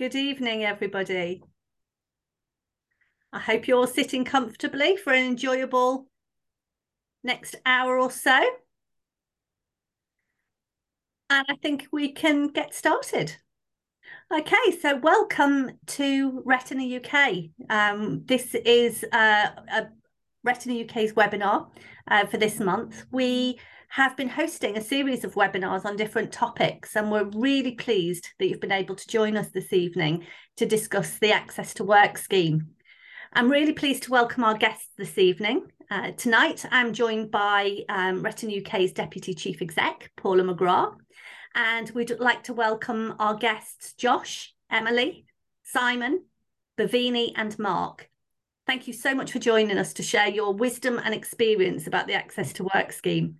Good evening, everybody. I hope you're all sitting comfortably for an enjoyable next hour or so. And I think we can get started. Okay, so welcome to Retina UK. Um, this is uh, a Retina UK's webinar uh, for this month. We have been hosting a series of webinars on different topics, and we're really pleased that you've been able to join us this evening to discuss the Access to Work scheme. I'm really pleased to welcome our guests this evening. Uh, tonight, I'm joined by um, Retina UK's Deputy Chief Exec, Paula McGrath, and we'd like to welcome our guests, Josh, Emily, Simon, Bhavini, and Mark. Thank you so much for joining us to share your wisdom and experience about the Access to Work scheme.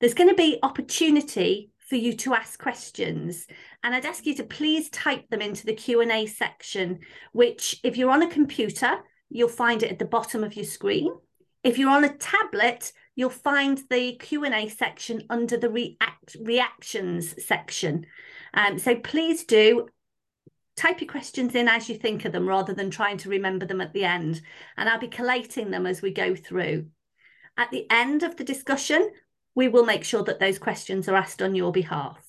There's going to be opportunity for you to ask questions and I'd ask you to please type them into the Q&A section which if you're on a computer you'll find it at the bottom of your screen. If you're on a tablet you'll find the Q&A section under the react reactions section. Um, so please do type your questions in as you think of them rather than trying to remember them at the end and I'll be collating them as we go through. At the end of the discussion, we will make sure that those questions are asked on your behalf.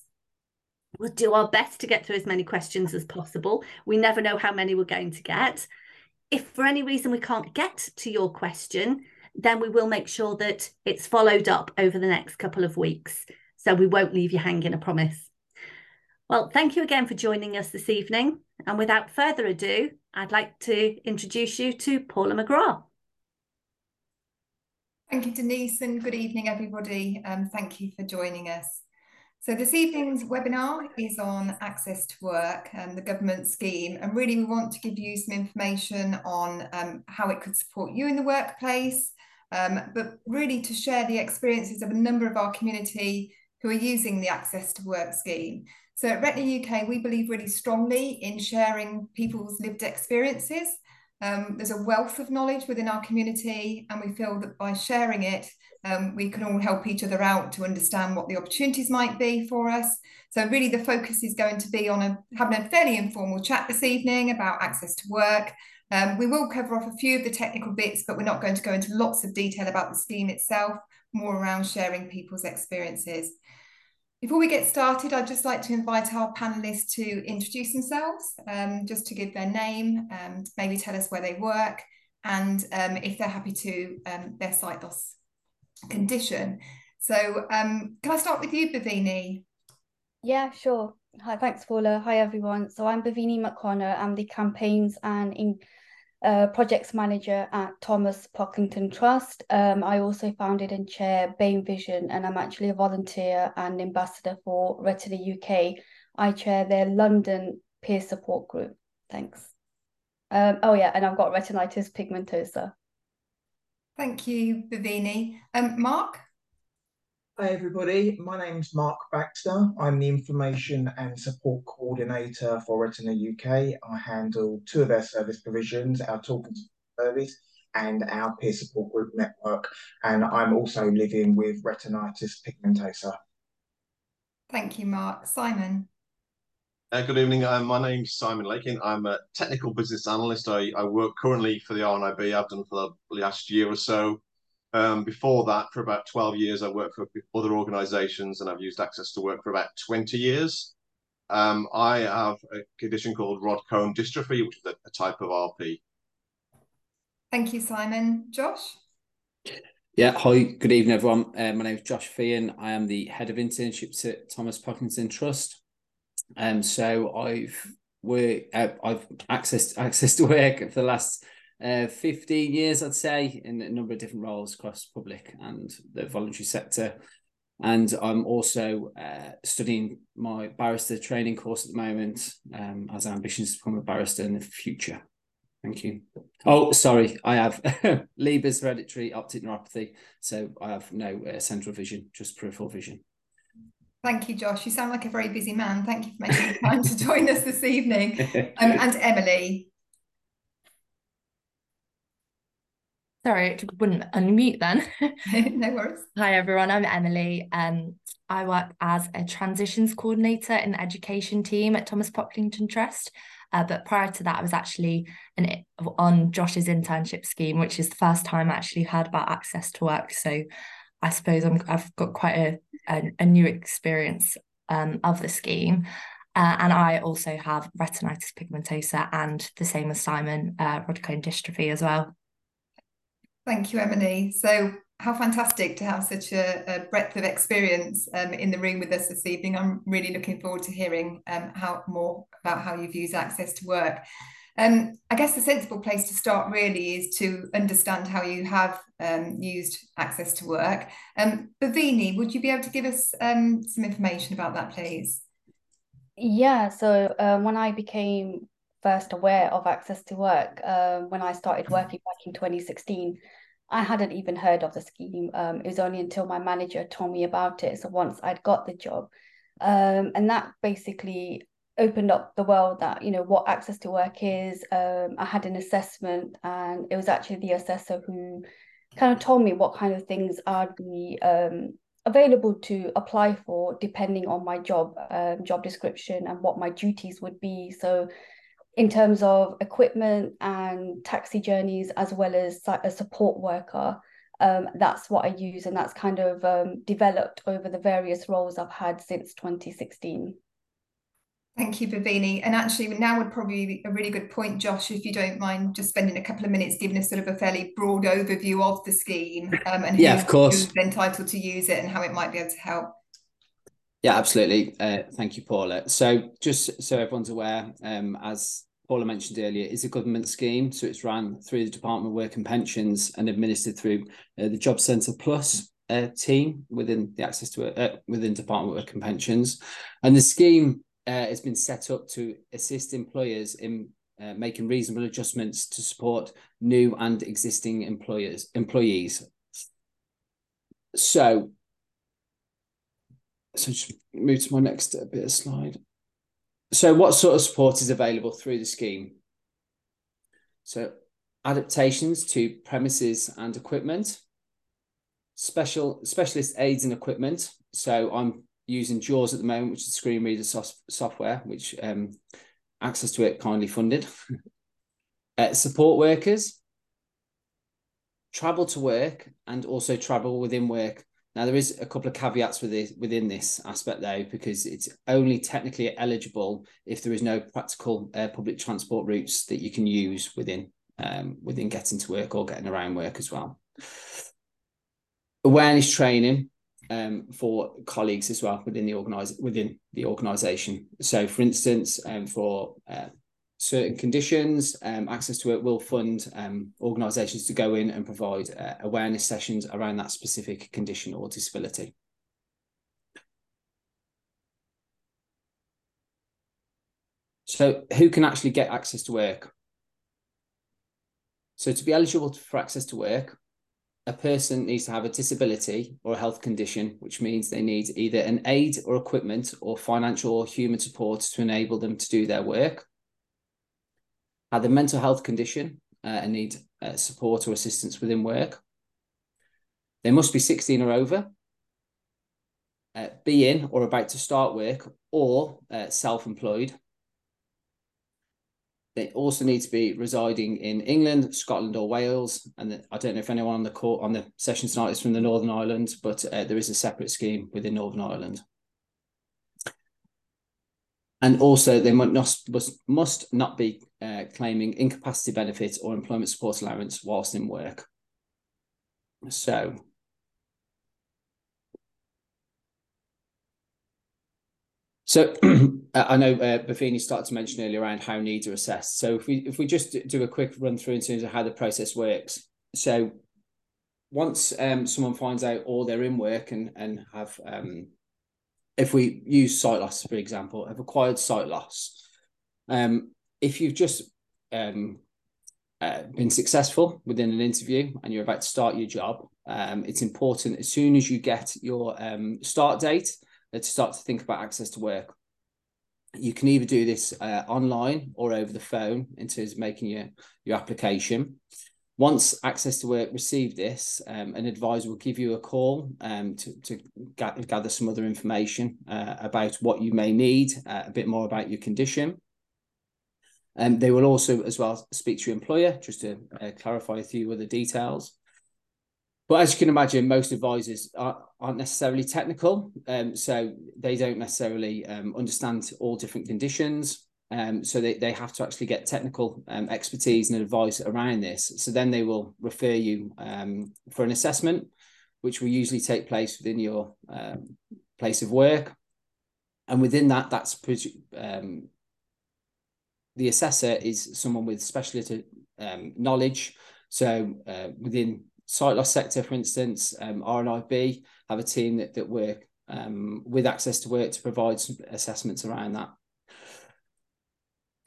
We'll do our best to get through as many questions as possible. We never know how many we're going to get. If for any reason we can't get to your question, then we will make sure that it's followed up over the next couple of weeks. So we won't leave you hanging, I promise. Well, thank you again for joining us this evening. And without further ado, I'd like to introduce you to Paula McGrath. Thank you, Denise, and good evening, everybody. Um, thank you for joining us. So this evening's webinar is on access to work and the government scheme. And really, we want to give you some information on um, how it could support you in the workplace, um, but really to share the experiences of a number of our community who are using the access to work scheme. So at Retina UK, we believe really strongly in sharing people's lived experiences um, there's a wealth of knowledge within our community, and we feel that by sharing it, um, we can all help each other out to understand what the opportunities might be for us. So, really, the focus is going to be on a, having a fairly informal chat this evening about access to work. Um, we will cover off a few of the technical bits, but we're not going to go into lots of detail about the scheme itself, more around sharing people's experiences. Before we get started, I'd just like to invite our panelists to introduce themselves, um, just to give their name, um, maybe tell us where they work, and um, if they're happy to um, their sight loss condition. So um, can I start with you, Bhavini? Yeah, sure. Hi, thanks, Paula. Hi, everyone. So I'm Bhavini Makwana. I'm the campaigns and in uh, projects manager at Thomas Pocklington Trust. Um, I also founded and chair BAME Vision, and I'm actually a volunteer and ambassador for Retina UK. I chair their London peer support group. Thanks. Um, oh yeah, and I've got retinitis pigmentosa. Thank you, Bhavini. Um, Mark? Hi everybody, my name's Mark Baxter. I'm the Information and Support Coordinator for Retina UK. I handle two of their service provisions, our Talking service and our peer support group network. And I'm also living with retinitis pigmentosa. Thank you, Mark. Simon? Uh, good evening. Uh, my name's Simon Lakin. I'm a technical business analyst. I, I work currently for the RNIB. I've done for the last year or so um, before that, for about 12 years, I worked for other organizations and I've used Access to Work for about 20 years. Um, I have a condition called rod cone dystrophy, which is a, a type of RP. Thank you, Simon. Josh? Yeah, hi, good evening, everyone. Uh, my name is Josh Feehan. I am the head of internships at Thomas Pocklington Trust. Um, so I've we uh, I've accessed access to work for the last uh, 15 years, I'd say, in a number of different roles across public and the voluntary sector. And I'm also uh, studying my barrister training course at the moment um, as ambitions to become a barrister in the future. Thank you. Oh, sorry, I have Leber's hereditary optic neuropathy, so I have no uh, central vision, just peripheral vision. Thank you, Josh. You sound like a very busy man. Thank you for making the time to join us this evening. Um, and Emily, Sorry, it wouldn't unmute then. no worries. Hi everyone, I'm Emily. Um, I work as a transitions coordinator in the education team at Thomas Pocklington Trust. Uh, but prior to that, I was actually an, on Josh's internship scheme, which is the first time I actually heard about access to work. So I suppose i have got quite a, a, a new experience um, of the scheme. Uh, and I also have retinitis pigmentosa and the same as Simon, uh, dystrophy as well. Thank you, Emily. So how fantastic to have such a, a breadth of experience um, in the room with us this evening. I'm really looking forward to hearing um, how more about how you've used access to work. Um, I guess the sensible place to start really is to understand how you have um, used access to work. Um, Bhavini, would you be able to give us um, some information about that, please? Yeah, so um, when I became first aware of access to work, uh, when I started working back in 2016, I hadn't even heard of the scheme. Um, it was only until my manager told me about it. So once I'd got the job, um, and that basically opened up the world that you know what access to work is. Um, I had an assessment, and it was actually the assessor who kind of told me what kind of things I'd be um, available to apply for depending on my job um, job description and what my duties would be. So in terms of equipment and taxi journeys, as well as a support worker. Um, that's what I use, and that's kind of um, developed over the various roles I've had since 2016. Thank you, Bhavini. And actually, now would probably be a really good point, Josh, if you don't mind just spending a couple of minutes giving us sort of a fairly broad overview of the scheme um, and yeah, who, of course. who's entitled to use it and how it might be able to help. Yeah, absolutely. Uh, thank you, Paula. So, just so everyone's aware, um, as Paula mentioned earlier, is a government scheme. So it's run through the Department of Work and Pensions and administered through uh, the Job Centre Plus uh, team within the access to uh, within Department of Work and Pensions. And the scheme uh, has been set up to assist employers in uh, making reasonable adjustments to support new and existing employers employees. So, so just move to my next bit of slide. So, what sort of support is available through the scheme? So, adaptations to premises and equipment, special specialist aids and equipment. So, I'm using JAWS at the moment, which is screen reader software, which um, access to it kindly funded. uh, support workers, travel to work, and also travel within work now there is a couple of caveats with this, within this aspect though, because it's only technically eligible if there is no practical uh, public transport routes that you can use within um, within getting to work or getting around work as well. Awareness training um, for colleagues as well within the organize within the organisation. So, for instance, um, for uh, certain conditions, um, Access to it will fund um, organisations to go in and provide uh, awareness sessions around that specific condition or disability. So who can actually get access to work? So to be eligible for access to work, a person needs to have a disability or a health condition, which means they need either an aid or equipment or financial or human support to enable them to do their work had a mental health condition uh, and need uh, support or assistance within work. They must be 16 or over, uh, be in or about to start work, or uh, self employed. They also need to be residing in England, Scotland, or Wales. And I don't know if anyone on the court on the session tonight is from the Northern Ireland, but uh, there is a separate scheme within Northern Ireland and also they must must, must not be uh, claiming incapacity benefits or employment support allowance whilst in work. So. So I know uh, Bhavini started to mention earlier around how needs are assessed. So if we if we just do a quick run through in terms of how the process works. So once um, someone finds out or they're in work and and have um, if we use sight loss, for example, have acquired sight loss. Um, if you've just um, uh, been successful within an interview and you're about to start your job, um, it's important as soon as you get your um, start date uh, to start to think about access to work. You can either do this uh, online or over the phone in terms of making your, your application. Once Access to Work receive this, um, an advisor will give you a call um, to, to gather some other information uh, about what you may need, uh, a bit more about your condition. Um, they will also as well speak to your employer just to uh, clarify a few other details. But as you can imagine, most advisors are, not necessarily technical, um, so they don't necessarily um, understand all different conditions. Um, so they, they have to actually get technical um, expertise and advice around this. So then they will refer you um, for an assessment, which will usually take place within your um, place of work. And within that, that's um, the assessor is someone with specialist um, knowledge. So uh, within sight loss sector, for instance, um, RNIB have a team that, that work with access to work to provide some assessments around that.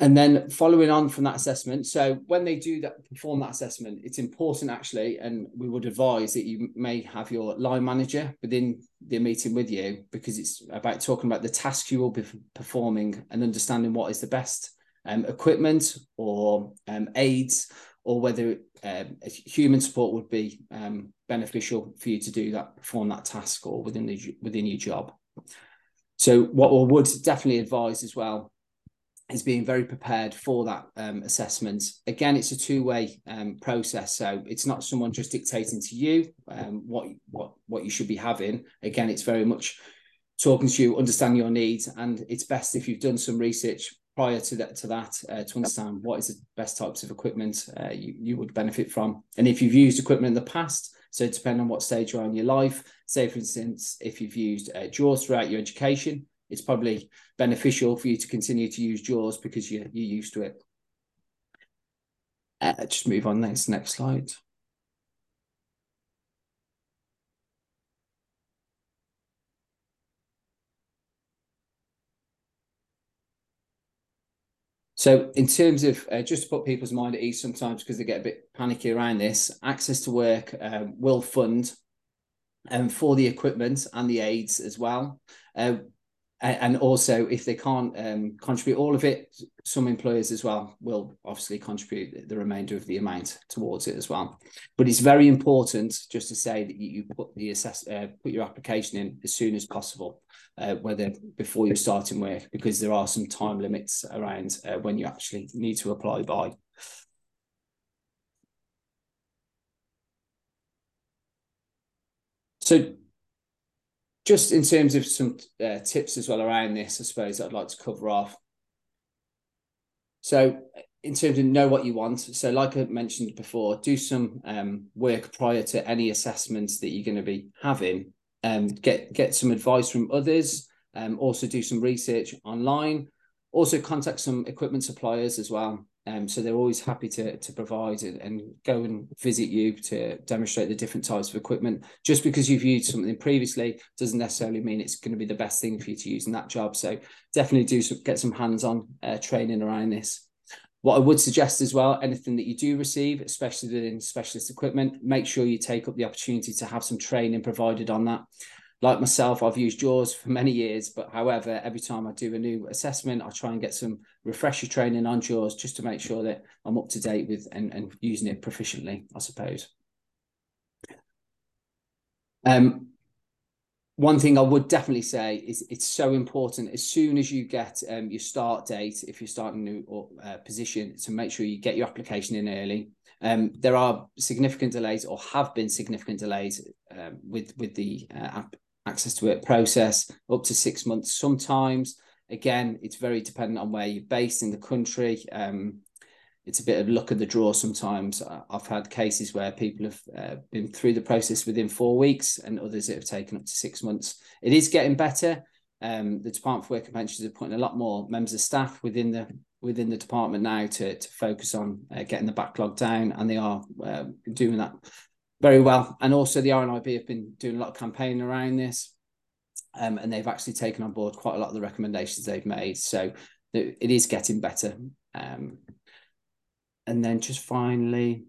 And then following on from that assessment, so when they do that, perform that assessment, it's important actually, and we would advise that you may have your line manager within the meeting with you because it's about talking about the task you will be performing and understanding what is the best um, equipment or um, aids or whether um, human support would be um, beneficial for you to do that, perform that task or within the within your job. So what we would definitely advise as well is being very prepared for that um, assessment. Again, it's a two-way um, process, so it's not someone just dictating to you um, what what what you should be having. Again, it's very much talking to you, understanding your needs, and it's best if you've done some research prior to that to that uh, to understand what is the best types of equipment uh, you you would benefit from, and if you've used equipment in the past. So depending on what stage you're in your life, say for instance, if you've used uh, JAWS throughout your education, it's probably beneficial for you to continue to use JAWS because you're, you're used to it. Uh, just move on next next slide. So, in terms of uh, just to put people's mind at ease sometimes because they get a bit panicky around this, Access to Work um, will fund um, for the equipment and the aids as well. Uh, and also if they can't um, contribute all of it some employers as well will obviously contribute the remainder of the amount towards it as well. But it's very important just to say that you, put the assess uh, put your application in as soon as possible uh, whether before you're starting work because there are some time limits around uh, when you actually need to apply by. So just in terms of some uh, tips as well around this, I suppose I'd like to cover off. So, in terms of know what you want, so like I mentioned before, do some um, work prior to any assessments that you're going to be having. Um, get get some advice from others. Um, also do some research online. Also contact some equipment suppliers as well. Um, so they're always happy to to provide and, and, go and visit you to demonstrate the different types of equipment. Just because you've used something previously doesn't necessarily mean it's going to be the best thing for you to use in that job. So definitely do some, get some hands-on uh, training around this. What I would suggest as well, anything that you do receive, especially within specialist equipment, make sure you take up the opportunity to have some training provided on that like myself, I've used JAWS for many years, but however, every time I do a new assessment, I try and get some refresher training on JAWS just to make sure that I'm up to date with and, and using it proficiently, I suppose. Um, one thing I would definitely say is it's so important as soon as you get um, your start date, if you're starting a new uh, position, to make sure you get your application in early. Um, there are significant delays or have been significant delays um, with with the uh, access to work process up to six months sometimes. Again, it's very dependent on where you're based in the country. Um, it's a bit of luck of the draw sometimes. I've had cases where people have uh, been through the process within four weeks and others that have taken up to six months. It is getting better. Um, the Department for Work and Pensions are putting a lot more members of staff within the within the department now to, to focus on uh, getting the backlog down, and they are uh, doing that very well. And also the RNIB have been doing a lot of campaigning around this. Um, and they've actually taken on board quite a lot of the recommendations they've made. So it is getting better. Um, and then just finally,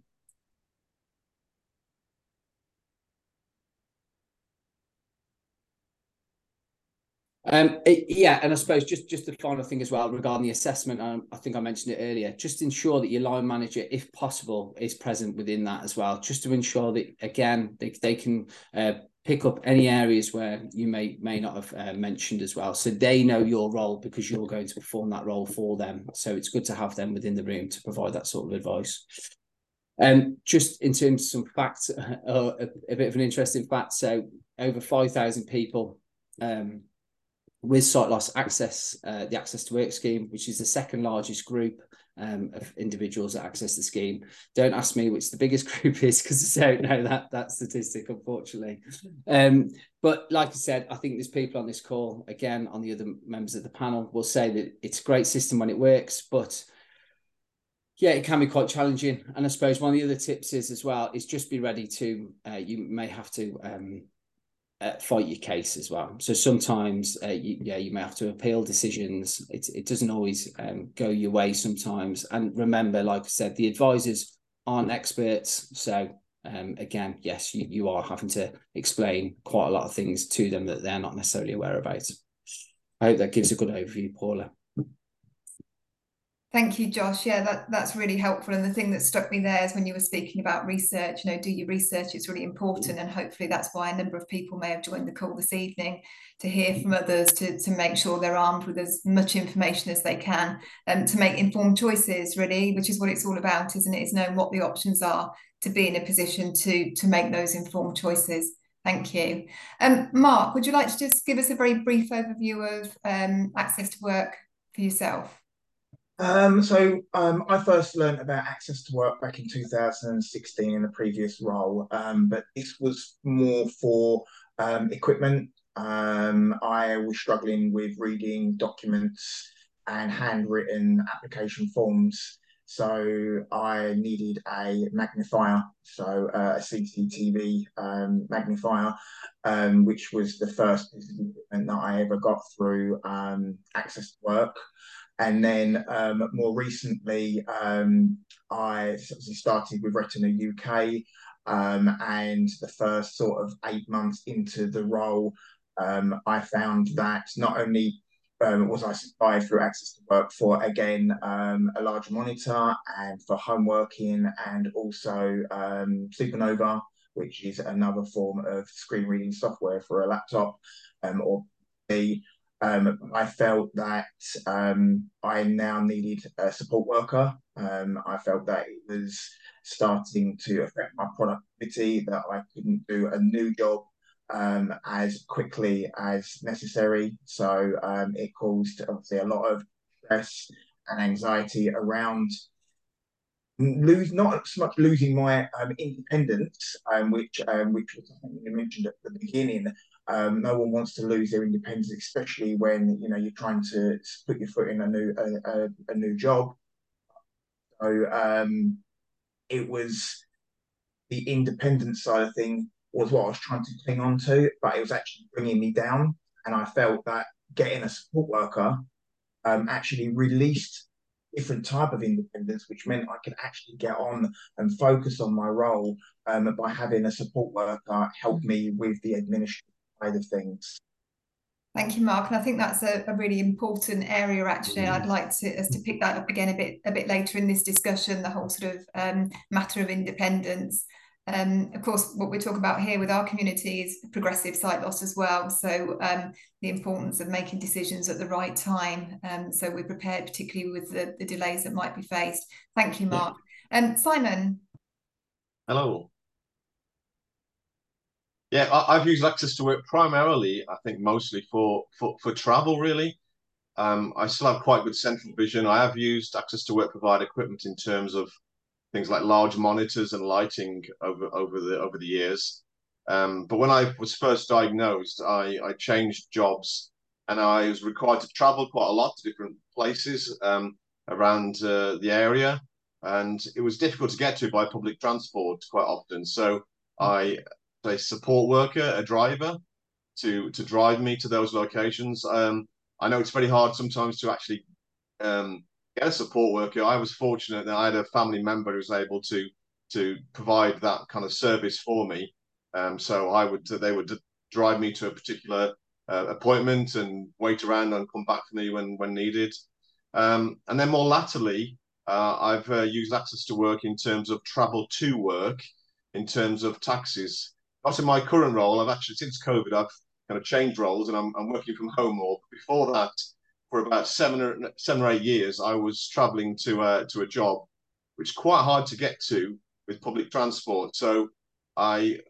Um, it, yeah, and I suppose just just the final thing as well regarding the assessment. Um, I think I mentioned it earlier. Just ensure that your line manager, if possible, is present within that as well, just to ensure that again they they can uh, pick up any areas where you may may not have uh, mentioned as well, so they know your role because you're going to perform that role for them. So it's good to have them within the room to provide that sort of advice. Um, just in terms of some facts, uh, a, a, bit of an interesting fact. So over five thousand people. Um, with sight loss access uh, the access to work scheme which is the second largest group um, of individuals that access the scheme don't ask me which the biggest group is because i don't know that that statistic unfortunately um, but like i said i think there's people on this call again on the other members of the panel will say that it's a great system when it works but yeah, it can be quite challenging. And I suppose one of the other tips is as well is just be ready to, uh, you may have to um, uh, fight your case as well. So sometimes, uh, you, yeah, you may have to appeal decisions. It it doesn't always um, go your way sometimes. And remember, like I said, the advisors aren't experts. So um, again, yes, you, you are having to explain quite a lot of things to them that they're not necessarily aware about. I hope that gives a good overview, Paula. Thank you, Josh. Yeah, that, that's really helpful. And the thing that struck me there is when you were speaking about research, you know, do your research, it's really important. And hopefully that's why a number of people may have joined the call this evening to hear from others, to, to make sure they're armed with as much information as they can and to make informed choices, really, which is what it's all about, isn't it? Is knowing what the options are to be in a position to, to make those informed choices. Thank you. Um, Mark, would you like to just give us a very brief overview of um, access to work for yourself? Um, so um, I first learned about access to work back in 2016 in a previous role, um, but this was more for um, equipment. Um, I was struggling with reading documents and handwritten application forms, so I needed a magnifier, so uh, a CCTV um, magnifier, which was the first equipment that I ever got through access to work. And then um, more recently, um, I started with Retina UK, um, and the first sort of eight months into the role, um, I found that not only um, was I supplied through Access to Work for again um, a large monitor and for home working, and also Supernova, which is another form of screen reading software for a laptop or the um, I felt that um, I now needed a support worker. Um, I felt that it was starting to affect my productivity, that I couldn't do a new job um, as quickly as necessary. So um, it caused obviously a lot of stress and anxiety around lose not so much losing my um, independence, um, which um, which was something you mentioned at the beginning, um, no one wants to lose their independence, especially when you know you're trying to put your foot in a new a, a, a new job. So um, it was the independent side of thing was what I was trying to cling on to, but it was actually bringing me down. And I felt that getting a support worker um, actually released different type of independence, which meant I could actually get on and focus on my role um, by having a support worker help me with the administrative side of things. Thank you, Mark. And I think that's a, a really important area. Actually, I'd like to us to pick that up again a bit a bit later in this discussion. The whole sort of um, matter of independence. Um, of course, what we talk about here with our community is progressive sight loss as well. So um, the importance of making decisions at the right time. Um, so we're prepared, particularly with the, the delays that might be faced. Thank you, Mark. And Simon. Hello. Yeah, I, have used Access to Work primarily, I think mostly for, for, for travel, really. Um, I still have quite good central vision. I have used Access to Work provide equipment in terms of things like large monitors and lighting over over the over the years. Um, but when I was first diagnosed, I, I changed jobs and I was required to travel quite a lot to different places um, around uh, the area. And it was difficult to get to by public transport quite often. So I a support worker, a driver, to to drive me to those locations. Um, I know it's very hard sometimes to actually um, get a support worker. I was fortunate that I had a family member who was able to to provide that kind of service for me. Um, so I would they would drive me to a particular uh, appointment and wait around and come back for me when when needed. Um, and then more latterly, uh, I've uh, used access to work in terms of travel to work, in terms of taxis. Not in my current role. I've actually since COVID, I've kind of changed roles and I'm, I'm working from home more. But Before that, for about seven or seven or eight years, I was traveling to a to a job, which is quite hard to get to with public transport. So I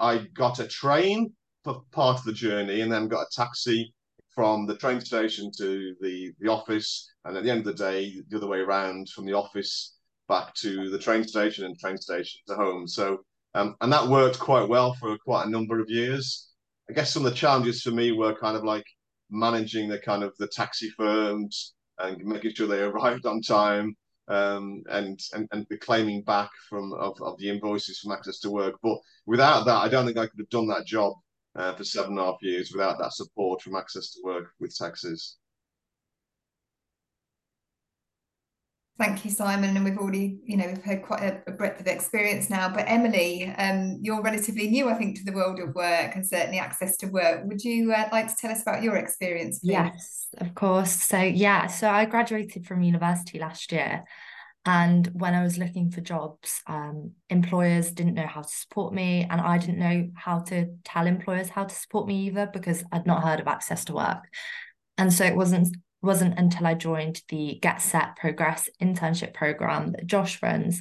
I got a train for part of the journey and then got a taxi from the train station to the the office, and at the end of the day, the other way around from the office back to the train station and train station to home. So um, and that worked quite well for quite a number of years. I guess some of the challenges for me were kind of like managing the kind of the taxi firms and making sure they arrived on time um, and, and and the claiming back from of, of the invoices from access to work. But without that, I don't think I could have done that job uh, for seven and a half years without that support from access to work with taxes. Thank you, Simon. And we've already, you know, we've had quite a, a breadth of experience now. But Emily, um, you're relatively new, I think, to the world of work and certainly access to work. Would you uh, like to tell us about your experience? Please? Yes, of course. So, yeah, so I graduated from university last year. And when I was looking for jobs, um, employers didn't know how to support me, and I didn't know how to tell employers how to support me either because I'd not heard of access to work. And so it wasn't wasn't until I joined the Get Set Progress internship program that Josh runs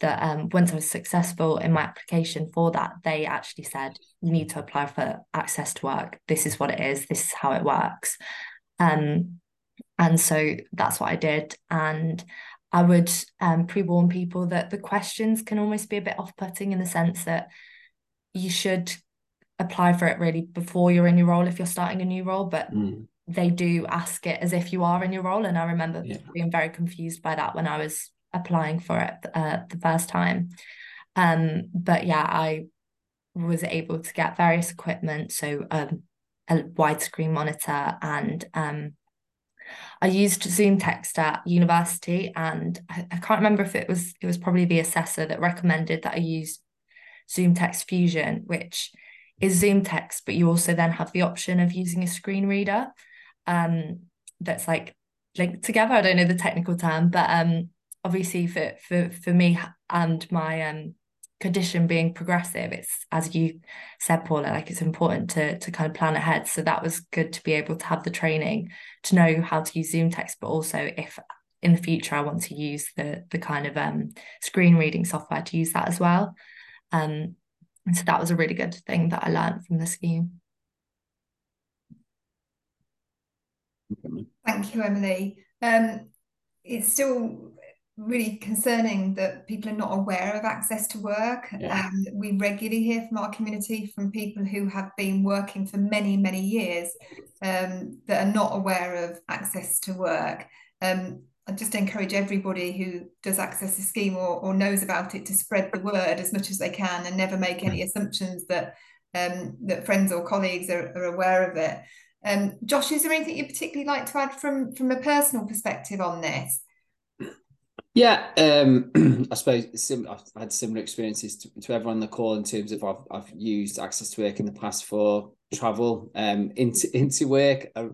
that um, once I was successful in my application for that, they actually said, you need to apply for access to work. This is what it is. This is how it works. Um, and so that's what I did. And I would um, pre warn people that the questions can almost be a bit off putting in the sense that you should apply for it really before you're in your role if you're starting a new role. But mm they do ask it as if you are in your role. And I remember yeah. being very confused by that when I was applying for it uh, the first time. Um, but yeah, I was able to get various equipment, so um, a widescreen monitor, and um, I used ZoomText at university, and I, I, can't remember if it was it was probably the assessor that recommended that I use ZoomText Fusion, which is ZoomText, but you also then have the option of using a screen reader um, that's like linked together. I don't know the technical term, but um, obviously for for for me and my um condition being progressive, it's as you said, Paula, like it's important to to kind of plan ahead. So that was good to be able to have the training to know how to use ZoomText, but also if in the future I want to use the the kind of um screen reading software to use that as well. Um, and so that was a really good thing that I learned from the scheme. Thank you, Emily. Um, it's still really concerning that people are not aware of access to work. Yeah. Um, we regularly hear from our community from people who have been working for many, many years um, that are not aware of access to work. Um, I just encourage everybody who does access the scheme or, or knows about it to spread the word as much as they can and never make any assumptions that um, that friends or colleagues are, are aware of it. Um, Josh, is there anything you particularly like to add from from a personal perspective on this? Yeah, um, I suppose sim- I've had similar experiences to, to, everyone on the call in terms of I've, I've used access to work in the past for travel um, into into work, uh,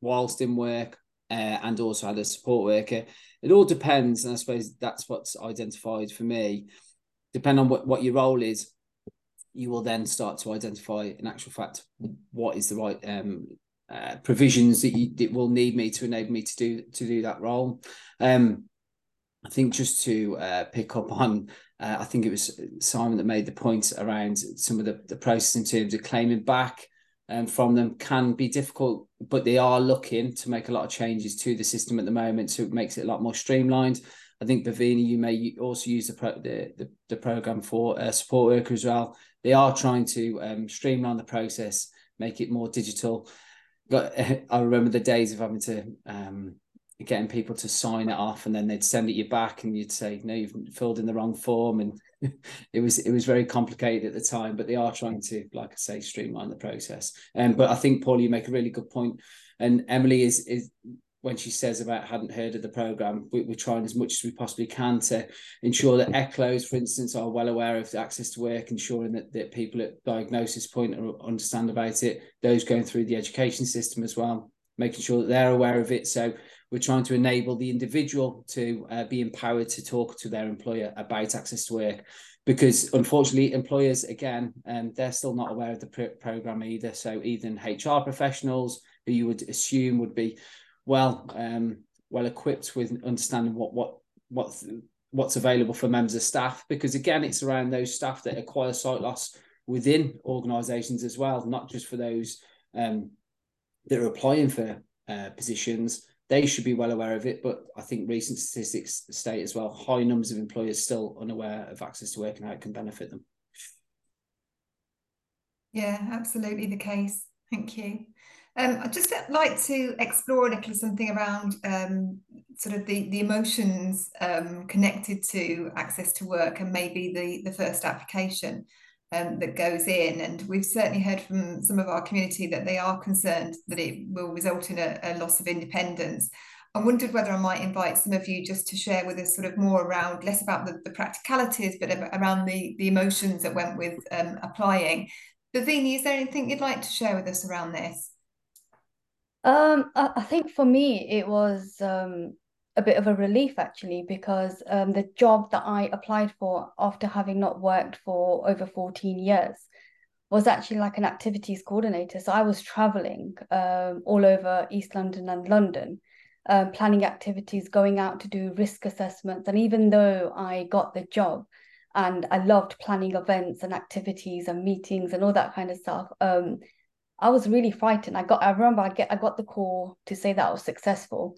whilst in work, uh, and also had a support worker. It all depends, and I suppose that's what's identified for me. Depending on what, what your role is, you will then start to identify, in actual fact, what is the right um, uh, provisions that you that will need me to enable me to do to do that role. Um, I think just to uh, pick up on, uh, I think it was Simon that made the point around some of the, the process in terms of claiming back um, from them can be difficult, but they are looking to make a lot of changes to the system at the moment, so it makes it a lot more streamlined. I think Bhavini, you may also use the pro- the, the, the program for uh, support worker as well. They are trying to um, streamline the process, make it more digital. But I remember the days of having to um, getting people to sign it off, and then they'd send it you back, and you'd say, "No, you've filled in the wrong form," and it was it was very complicated at the time. But they are trying to, like I say, streamline the process. Um, but I think Paul, you make a really good point, and Emily is is when she says about hadn't heard of the program, we, are trying as much as we possibly can to ensure that ECLOs, for instance, are well aware of access to work, ensuring that, that people at diagnosis point understand about it. Those going through the education system as well, making sure that they're aware of it. So we're trying to enable the individual to uh, be empowered to talk to their employer about access to work because unfortunately employers again um, they're still not aware of the pr- program either so even hr professionals who you would assume would be well um, well equipped with understanding what what what what's available for members of staff because again it's around those staff that acquire sight loss within organizations as well not just for those um, that are applying for uh, positions. They should be well aware of it but i think recent statistics state as well high numbers of employers still unaware of access to work and how it can benefit them. Yeah absolutely the case. Thank you um, I'd just like to explore a little something around um, sort of the, the emotions um, connected to access to work and maybe the, the first application um, that goes in. And we've certainly heard from some of our community that they are concerned that it will result in a, a loss of independence. I wondered whether I might invite some of you just to share with us sort of more around less about the, the practicalities, but around the, the emotions that went with um, applying. Bhavini, is there anything you'd like to share with us around this? Um, I, I think for me it was um a bit of a relief actually because um the job that I applied for after having not worked for over 14 years was actually like an activities coordinator. So I was traveling um all over East London and London, um, planning activities, going out to do risk assessments. And even though I got the job and I loved planning events and activities and meetings and all that kind of stuff, um, I was really frightened. I got I remember I get I got the call to say that I was successful.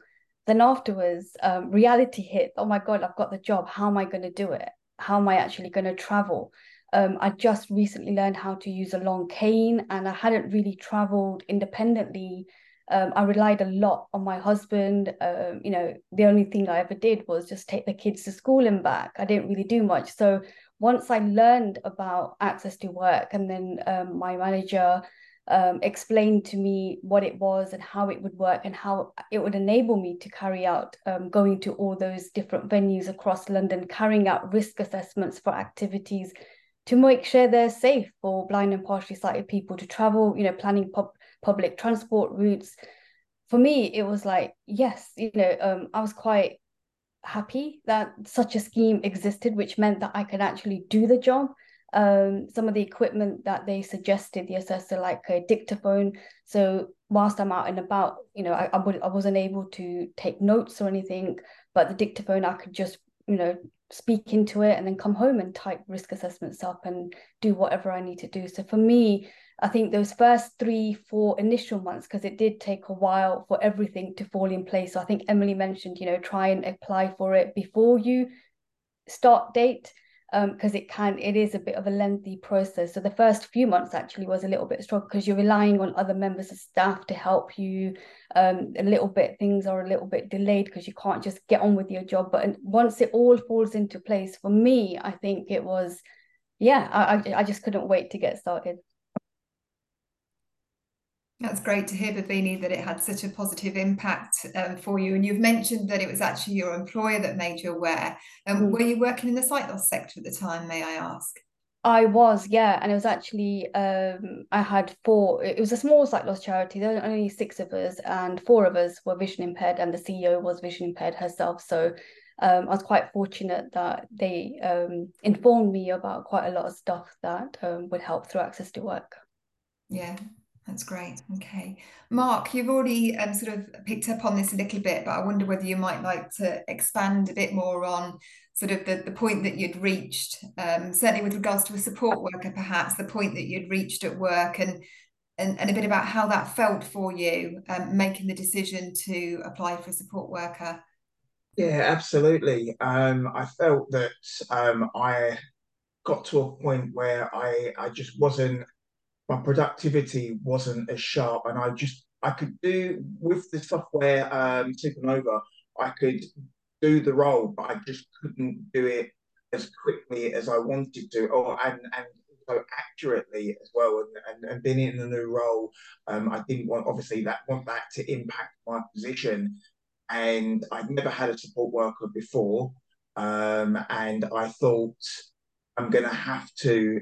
Then afterwards, um, reality hit. Oh my god, I've got the job. How am I going to do it? How am I actually going to travel? Um, I just recently learned how to use a long cane, and I hadn't really traveled independently. Um, I relied a lot on my husband. Um, you know, the only thing I ever did was just take the kids to school and back. I didn't really do much. So once I learned about access to work, and then um, my manager um, explained to me what it was and how it would work and how it would enable me to carry out um, going to all those different venues across London, carrying out risk assessments for activities to make sure they're safe for blind and partially sighted people to travel, you know, planning pub- public transport routes. For me, it was like, yes, you know, um, I was quite happy that such a scheme existed, which meant that I could actually do the job um, some of the equipment that they suggested, the assessor, like a dictaphone. So whilst I'm out and about, you know, I, I, would, I wasn't able to take notes or anything, but the dictaphone, I could just, you know, speak into it and then come home and type risk assessments up and do whatever I need to do. So for me, I think those first three, four initial months, because it did take a while for everything to fall in place. So I think Emily mentioned, you know, try and apply for it before you start date because um, it can it is a bit of a lengthy process. So the first few months actually was a little bit struggle because you're relying on other members of staff to help you. Um, a little bit things are a little bit delayed because you can't just get on with your job. But once it all falls into place for me i think it was yeah i i just couldn't wait to get started that's great to hear, Bhavini, that it had such a positive impact um, for you. And you've mentioned that it was actually your employer that made you aware. Um, mm. Were you working in the sight loss sector at the time, may I ask? I was, yeah. And it was actually, um, I had four, it was a small sight loss charity. There were only six of us, and four of us were vision impaired, and the CEO was vision impaired herself. So um, I was quite fortunate that they um, informed me about quite a lot of stuff that um, would help through access to work. Yeah, that's great. Okay. Mark, you've already um, sort of picked up on this a little bit, but I wonder whether you might like to expand a bit more on sort of the, the point that you'd reached, um, certainly with regards to a support worker, perhaps the point that you'd reached at work and and, and a bit about how that felt for you, um, making the decision to apply for a support worker. Yeah, absolutely. Um, I felt that um, I got to a point where I, I just wasn't my productivity wasn't as sharp, and I just I could do with the software um, Supernova, I could do the role, but I just couldn't do it as quickly as I wanted to, or and and so accurately as well. And, and, and being in a new role, um, I didn't want obviously that want that to impact my position. and I'd never had a support worker before. Um, and I thought I'm going to have to,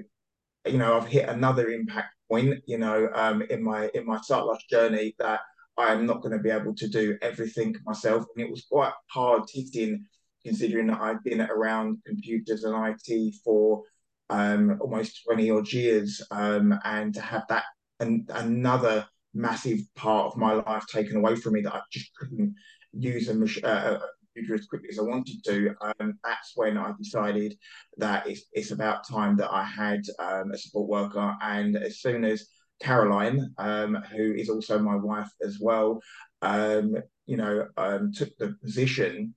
you know, I've hit another impact point, you know, um, in my in my sight loss journey that I am not going to be able to do everything myself. And it was quite hard hitting, considering that I've been around computers and IT for um, almost 20 odd years, um, and to have that and another massive part of my life taken away from me that I just couldn't use a, uh, computer as quickly as I wanted to, um, that's when I decided that it's, it's about time that I had um, a support worker. And as soon as Caroline, um, who is also my wife as well, um, you know, um, took the position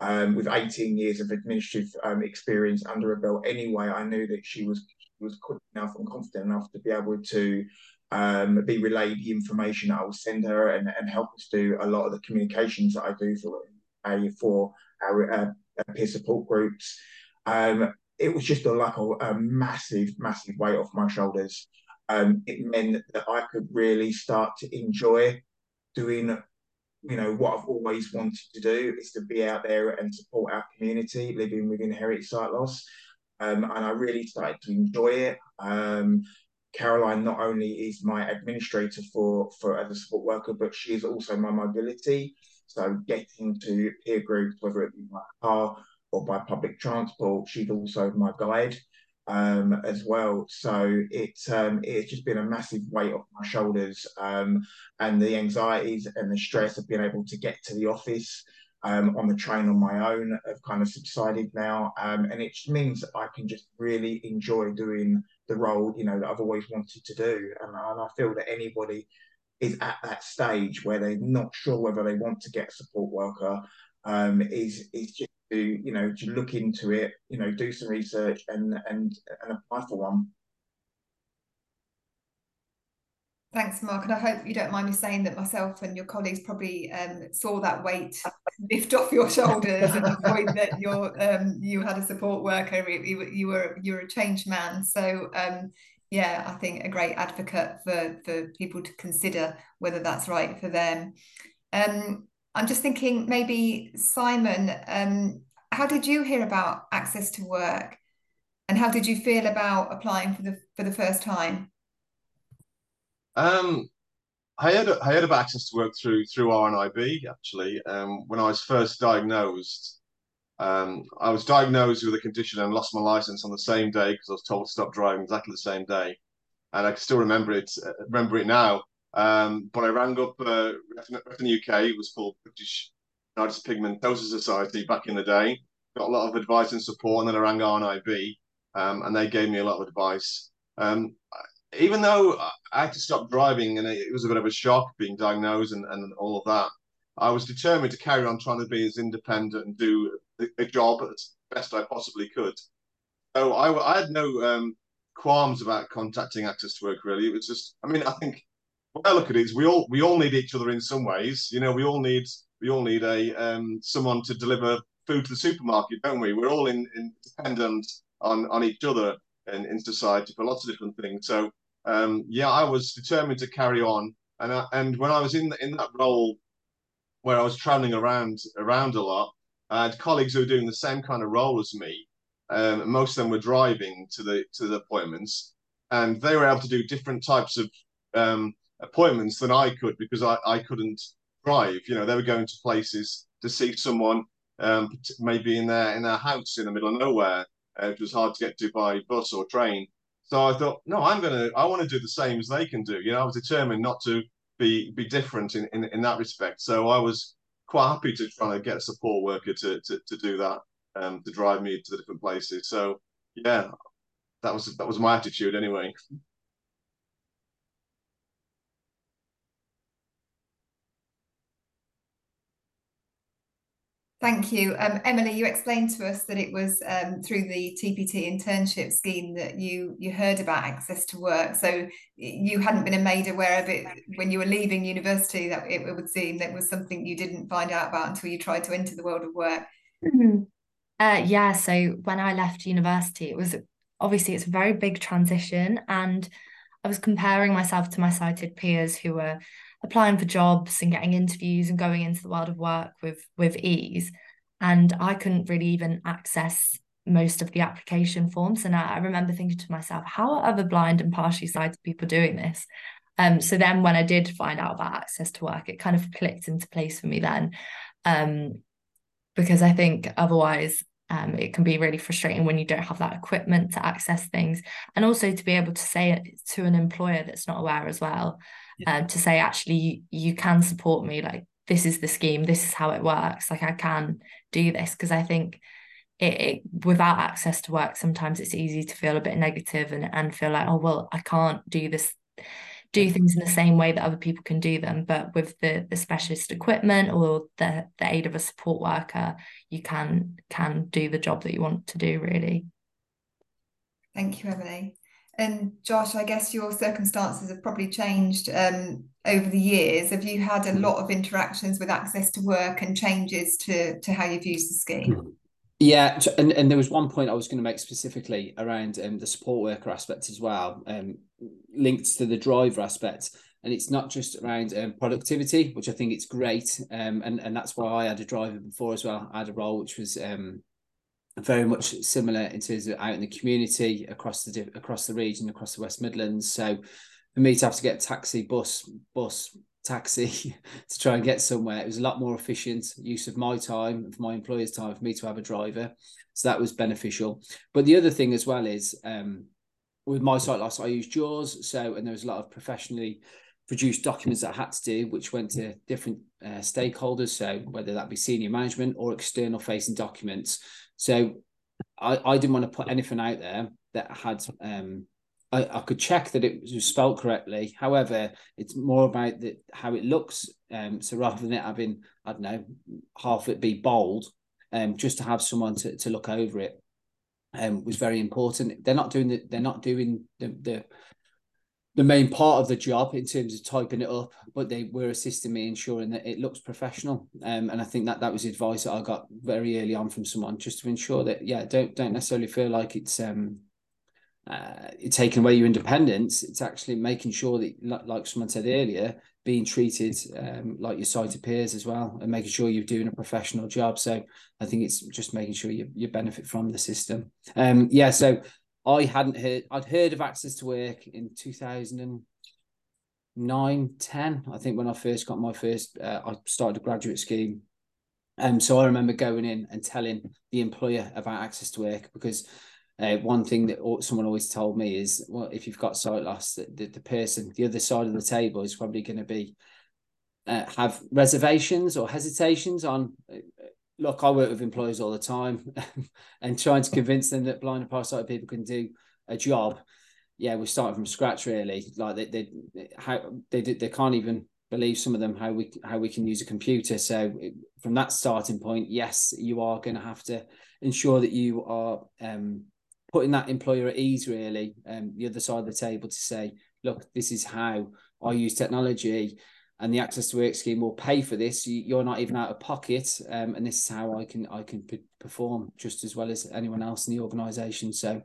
um, with 18 years of administrative experience under her belt anyway, I knew that she was was quick enough and confident enough to be able to um, be relayed the information that I will send her and, and help us do a lot of the communications that I do for for our uh, peer support groups. Um, it was just a, like a, a, massive, massive weight off my shoulders. Um, it meant that I could really start to enjoy doing, you know, what I've always wanted to do is to be out there and support our community living with inherited sight loss. Um, and I really started to enjoy it. Um, Caroline not only is my administrator for for as a support worker, but she is also my mobility. So getting to peer groups, whether it be by car or by public transport, she's also my guide um, as well. So it's um, it's just been a massive weight off my shoulders, um, and the anxieties and the stress of being able to get to the office um, on the train on my own have kind of subsided now, um, and it means that I can just really enjoy doing the role you know that I've always wanted to do, and, and I feel that anybody is at that stage where they're not sure whether they want to get a support worker um, is is just to you know to look into it, you know, do some research and and and apply for one. Thanks, Mark. And I hope you don't mind me saying that myself and your colleagues probably um, saw that weight lift off your shoulders at the point that you're, um, you had a support worker. You, you, were you were a changed man. So um, yeah, I think a great advocate for for people to consider whether that's right for them. Um, I'm just thinking maybe Simon, um, how did you hear about access to work, and how did you feel about applying for the for the first time? Um, I heard I heard about access to work through through RNIB actually. Um, when I was first diagnosed, um, I was diagnosed with a condition and lost my license on the same day because I was told to stop driving exactly the same day, and I can still remember it. Uh, remember it now. Um, but I rang up uh, Retina UK. It was called British Retinitis Pigmentosa Society back in the day. Got a lot of advice and support, and then I rang RNIB, um, and they gave me a lot of advice. Um, even though I had to stop driving, and it was a bit of a shock being diagnosed and, and all of that, I was determined to carry on trying to be as independent and do a job as best I possibly could. So I, I had no um, qualms about contacting Access to Work. Really, it was just. I mean, I think when I look at it, is we all we all need each other in some ways. You know, we all need we all need a um, someone to deliver food to the supermarket, don't we? We're all in, in dependent on on each other in, in society for lots of different things. So um, yeah, I was determined to carry on. And I, and when I was in in that role where I was traveling around around a lot, I had colleagues who were doing the same kind of role as me. Um, most of them were driving to the to the appointments, and they were able to do different types of um, appointments than I could because I, I couldn't drive. You know, they were going to places to see someone um, maybe in their in their house in the middle of nowhere. Uh, it was hard to get to by bus or train. So I thought, no, I'm gonna, I want to do the same as they can do. You know, I was determined not to be be different in, in, in that respect. So I was quite happy to try to get a support worker to to, to do that, um, to drive me to the different places. So yeah, that was that was my attitude anyway. Thank you. Um, Emily, you explained to us that it was um, through the TPT internship scheme that you you heard about access to work. So you hadn't been made aware of it when you were leaving university. That it would seem that was something you didn't find out about until you tried to enter the world of work. Mm-hmm. Uh, yeah. So when I left university, it was obviously it's a very big transition, and I was comparing myself to my sighted peers who were applying for jobs and getting interviews and going into the world of work with with ease. And I couldn't really even access most of the application forms. And I, I remember thinking to myself, how are other blind and partially sighted people doing this? Um, so then when I did find out about access to work, it kind of clicked into place for me then. Um, because I think otherwise um, it can be really frustrating when you don't have that equipment to access things and also to be able to say it to an employer that's not aware as well yeah. um, to say actually you, you can support me. Like this is the scheme. This is how it works. Like i can do this. Because i think it, it, without access to work sometimes it's easy to feel a bit negative and, and feel like oh well i can't do this do things in the same way that other people can do them. But with the the specialist equipment or the the aid of a support worker you can can do the job that you want to do really. Thank you emily and josh i guess your circumstances have probably changed um, over the years have you had a lot of interactions with access to work and changes to to how you've used the scheme hmm. Yeah, and, and there was one point I was going to make specifically around um, the support worker aspect as well, um, linked to the driver aspect. And it's not just around um, productivity, which I think it's great, um, and and that's why I had a driver before as well. I had a role which was um, very much similar in terms of out in the community across the across the region, across the West Midlands. So for me to have to get taxi, bus, bus, taxi to try and get somewhere. It was a lot more efficient use of my time, of my employer's time for me to have a driver. So that was beneficial. But the other thing as well is um, with my sight loss, I used JAWS. So, and there was a lot of professionally produced documents that I had to do, which went to different uh, stakeholders. So whether that be senior management or external facing documents. So I, I didn't want to put anything out there that had um, I, I could check that it was spelled correctly. However, it's more about the, how it looks. Um, so rather than it having, I don't know, half it be bold, um, just to have someone to, to look over it um, was very important. They're not doing the, they're not doing the, the the main part of the job in terms of typing it up, but they were assisting me ensuring that it looks professional. Um, and I think that that was advice that I got very early on from someone, just to ensure that yeah, don't don't necessarily feel like it's um uh, taking away your independence, it's actually making sure that, like someone said earlier, being treated um, like your sighted peers as well, and making sure you're doing a professional job. So I think it's just making sure you, you benefit from the system. Um, yeah. So I hadn't heard. I'd heard of Access to Work in two thousand and nine, 10. I think when I first got my first, uh, I started a graduate scheme. Um, so I remember going in and telling the employer about Access to Work because uh, one thing that someone always told me is, well, if you've got sight loss, the, the, the person, the other side of the table is probably going to be uh, have reservations or hesitations on. Look, I work with employers all the time, and trying to convince them that blind and partial people can do a job. Yeah, we're starting from scratch really. Like they, they, how they, they can't even believe some of them how we how we can use a computer. So from that starting point, yes, you are going to have to ensure that you are um, putting that employer at ease really um, the other side of the table to say look this is how i use technology and the access to work scheme will pay for this you're not even out of pocket um, and this is how i can i can p- perform just as well as anyone else in the organization so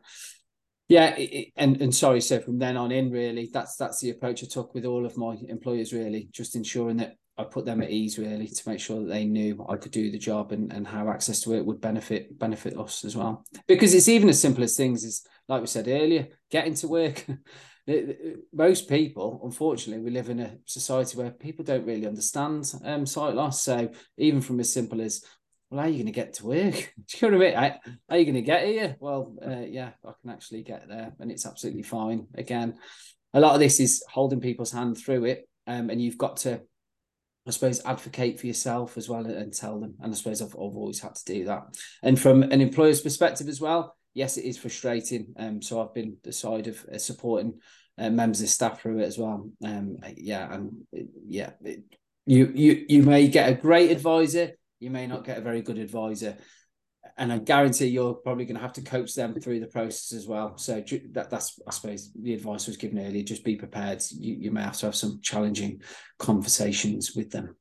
yeah it, and and sorry so from then on in really that's that's the approach i took with all of my employers really just ensuring that I put them at ease really to make sure that they knew I could do the job and, and how access to it would benefit benefit us as well. Because it's even as simple as things as like we said earlier, getting to work. Most people, unfortunately, we live in a society where people don't really understand um, sight loss. So even from as simple as well, how are you going to get to work? Do you know what I mean? How, are you going to get here? Well, uh, yeah, I can actually get there, and it's absolutely fine. Again, a lot of this is holding people's hand through it, um, and you've got to I suppose advocate for yourself as well and tell them. And I suppose I've, I've always had to do that. And from an employer's perspective as well, yes, it is frustrating. Um, so I've been the side of uh, supporting uh, members of staff through it as well. Um, yeah, and yeah, it, you you you may get a great advisor, you may not get a very good advisor, and I guarantee you're probably going to have to coach them through the process as well. So that that's I suppose the advice was given earlier. Just be prepared. You you may have to have some challenging conversations with them.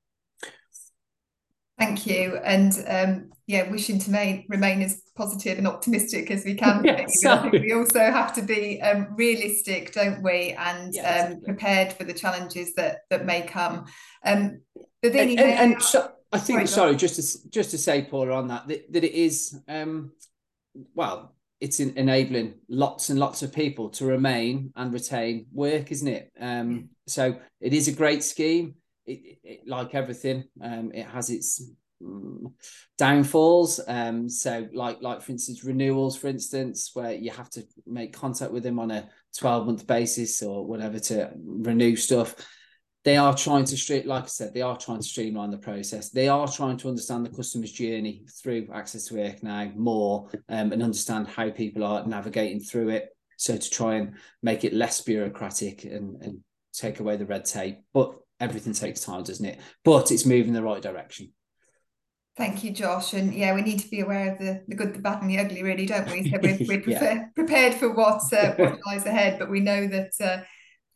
Thank you. And um, yeah, wishing to may, remain as positive and optimistic as we can. Yeah, I think we also have to be um, realistic, don't we? And Yeah, um, prepared for the challenges that that may come. Um, And, and, and so, I think, Sorry, sorry, just to just to say, Paula, on that, that, that it is, um, well, it's in, enabling lots and lots of people to remain and retain work, isn't it? Um, so it is a great scheme. It, it, like everything, um, it has its mm, downfalls. Um, so like like for instance, renewals, for instance, where you have to make contact with them on a twelve month basis or whatever to renew stuff. They are trying to stream like i said they are trying to streamline the process. They are trying to understand the customer's journey through access to work now more um, and understand how people are navigating through it. So to try and make it less bureaucratic and, and take away the red tape. But everything takes time doesn't it but it's moving in the right direction Thank you, Josh. And yeah, we need to be aware of the, the good, the bad, and the ugly, really, don't we? So we're, we're Yeah. prepared for what, uh, what lies ahead, but we know that uh,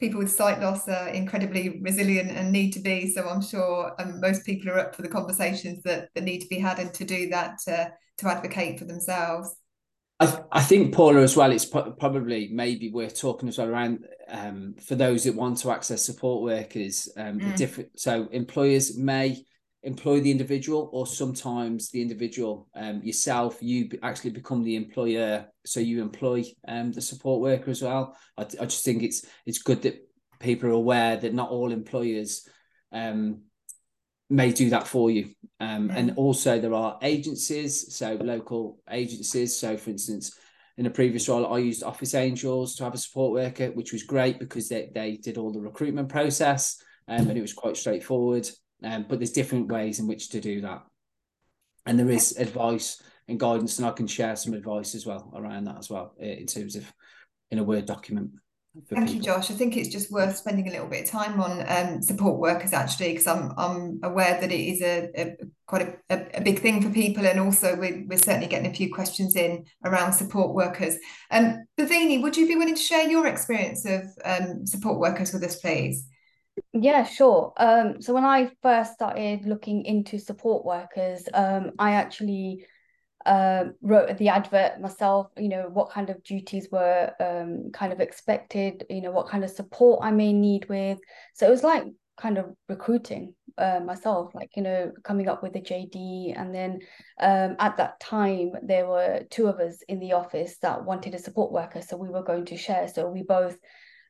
people with sight loss are incredibly resilient and need to be. So I'm sure um, most people are up for the conversations that, that need to be had and to do that uh, to advocate for themselves. I, I think Paula as well. It's pro- probably maybe worth talking as well around um, for those that want to access support workers. Um, the Mm. different so employers may employ the individual, or sometimes the individual um, yourself you actually become the employer, so you employ um, the support worker as well. I, I just think it's it's good that people are aware that not all employers um, may do that for you. Um, and also there are agencies, so local agencies. So for instance, in a previous role, I used Office Angels to have a support worker, which was great because they, they did all the recruitment process um, and it was quite straightforward. Um, but there's different ways in which to do that. And there is advice and guidance, and I can share some advice as well around that as well uh, in terms of in a Word document. For Thank you. Josh. I think it's just worth spending a little bit of time on um, support workers actually, because I'm I'm aware that it is a, a quite a, a big thing for people, and also we're, we're certainly getting a few questions in around support workers. Um, Bhavini, would you be willing to share your experience of um, support workers with us, please? Yeah, sure. Um, so when I first started looking into support workers, um, I actually um wrote the advert myself, you know, what kind of duties were um, kind of expected, you know, what kind of support I may need with. So it was like kind of recruiting uh, myself, like, you know, coming up with a JD. And then um, at that time, there were two of us in the office that wanted a support worker. So we were going to share. So we both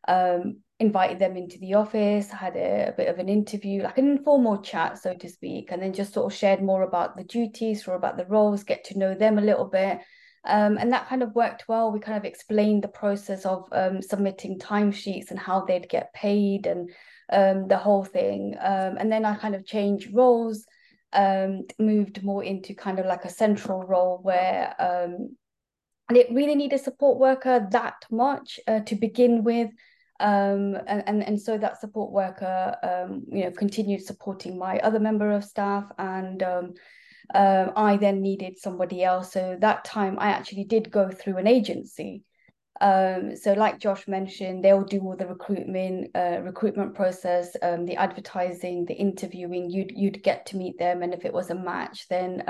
um, invited them into the office, had a, a, bit of an interview, like an informal chat, so to speak, and then just sort of shared more about the duties or about the roles, get to know them a little bit. Um, and that kind of worked well. We kind of explained the process of um, submitting timesheets and how they'd get paid and um, the whole thing. Um, and then I kind of changed roles, um, moved more into kind of like a central role where um, didn't really need a support worker that much uh, to begin with. Um and, and and so that support worker um you know continued supporting my other member of staff and um um I then needed somebody else. So that time I actually did go through an agency. Um so like Josh mentioned they'll do all the recruitment uh recruitment process um the advertising the interviewing. You'd you'd get to meet them and if it was a match then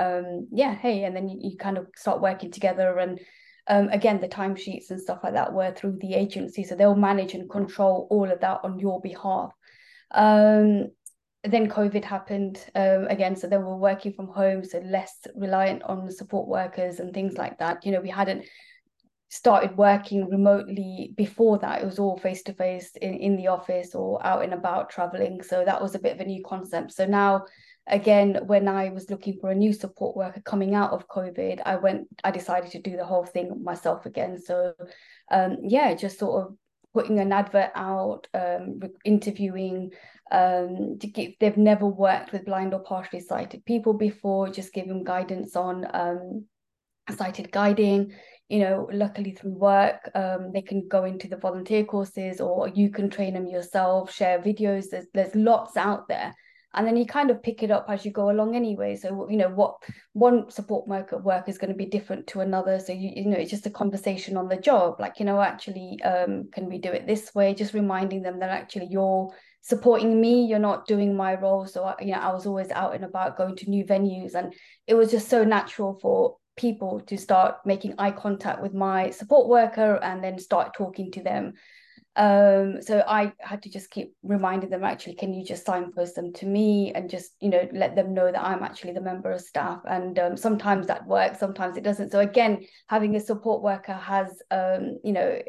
yeah hey and then you, you kind of start working together and um, again, the timesheets and stuff like that were through the agency, so they'll manage and control all of that on your behalf. Um, then COVID happened um, again, so then we're working from home, so less reliant on support workers and things like that. You know, we hadn't started working remotely before that. It was all face to face in in the office or out and about traveling. So that was a bit of a new concept. So now again, when I was looking for a new support worker coming out of COVID, I went, I decided to do the whole thing myself again. So, um, yeah, just sort of putting an advert out, um, interviewing, um, to give, they've never worked with blind or partially sighted people before, just give them guidance on um, sighted guiding. You know, luckily through work, um, they can go into the volunteer courses or you can train them yourself, share videos. There's, there's lots out there and then you kind of pick it up as you go along anyway. So you know what one support worker work is going to be different to another. So you, you know it's just a conversation on the job. Like you know actually um can we do it this way? Just reminding them that actually you're supporting me. You're not doing my role. So I, you know i was always out and about going to new venues. And it was just so natural for people to start making eye contact with my support worker and then start talking to them um, so I had to just keep reminding them actually, can you just signpost them to me and just, you know, let them know that I'm actually the member of staff. And um, sometimes that works, sometimes it doesn't. So again, having a support worker has, um, you know,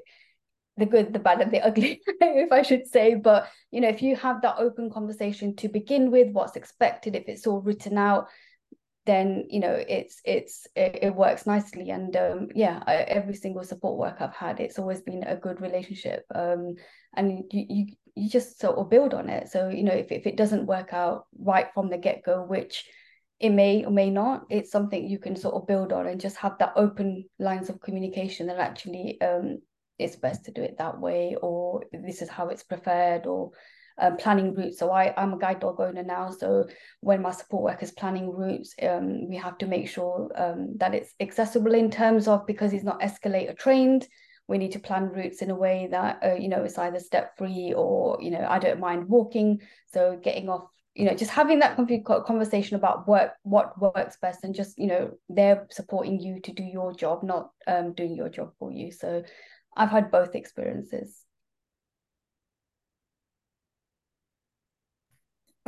the good, the bad, and the ugly, if I should say. But you know, if you have that open conversation to begin with, what's expected, if it's all written out, then you know it's it's it, it works nicely. And um, yeah I, every single support work i've had it's always been a good relationship. Um, and you, you you just sort of build on it. So you know if, if it doesn't work out right from the get-go which it may or may not it's something you can sort of build on and just have that open lines of communication that actually um, it's best to do it that way or this is how it's preferred or um, planning routes. So I, I'm a guide dog owner now. So when my support work is planning routes, um, we have to make sure um, that it's accessible in terms of because he's not escalator trained. We need to plan routes in a way that uh, you know it's either step free or you know I don't mind walking. So getting off you know just having that conversation about work what works best and just you know they're supporting you to do your job not um, doing your job for you so i've had both experiences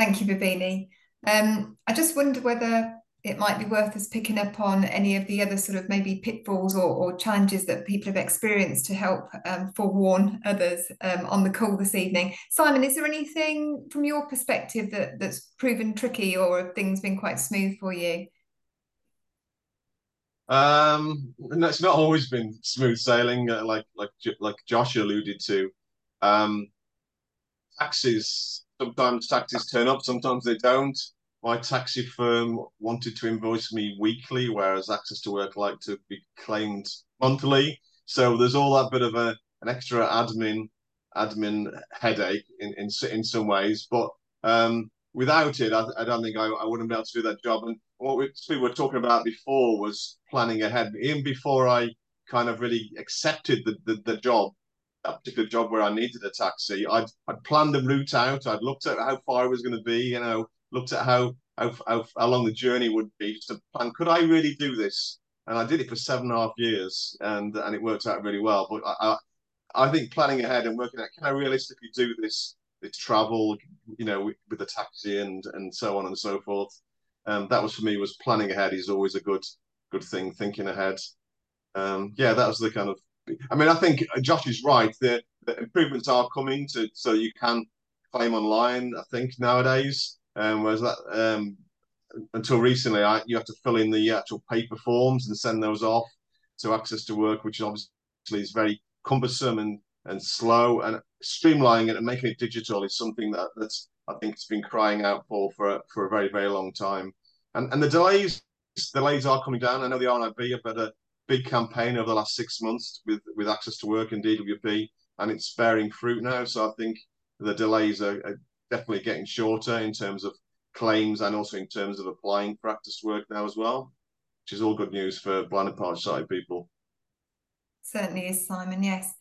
Thank you, Bhavini. Um, I just wonder whether it might be worth us picking up on any of the other sort of maybe pitfalls or, or challenges that people have experienced to help um, forewarn others um, on the call this evening. Simon, is there anything from your perspective that, that's proven tricky or have things been quite smooth for you? Um, no, it's not always been smooth sailing, uh, like like like Josh alluded to. Um, taxes Sometimes taxis turn up, sometimes they don't. My taxi firm wanted to invoice me weekly, whereas Access to Work like to be claimed monthly. So there's all that bit of a an extra admin admin headache in in in some ways. But um, without it, I, I don't think I, I wouldn't be able to do that job. And what we, we were talking about before was planning ahead. Even before I kind of really accepted the, the, the job, that particular job where I needed a taxi, I'd I'd planned the route out. I'd looked at how far it was going to be. You know, looked at how how how, how long the journey would be just to plan. Could I really do this? And I did it for seven and a half years, and and it worked out really well. But I I, I think planning ahead and working out can I realistically do this this travel, you know, with, the taxi and and so on and so forth. Um, that was for me was planning ahead is always a good good thing. Thinking ahead. Um, yeah, that was the kind of I mean, I think Josh is right. The, the improvements are coming to so you can claim online. I think nowadays, um, whereas that um, until recently, I, you have to fill in the actual paper forms and send those off to Access to Work, which obviously is very cumbersome and and slow. And streamlining it and making it digital is something that that's I think it's been crying out for for a, for a very very long time. And and the delays delays are coming down. I know the RNIB have had big campaign over the last six months with with access to work and DWP, and it's bearing fruit now. So I think the delays are, are definitely getting shorter in terms of claims and also in terms of applying practice work now as well, which is all good news for blind and partially sighted people. Certainly is, Simon. Yes.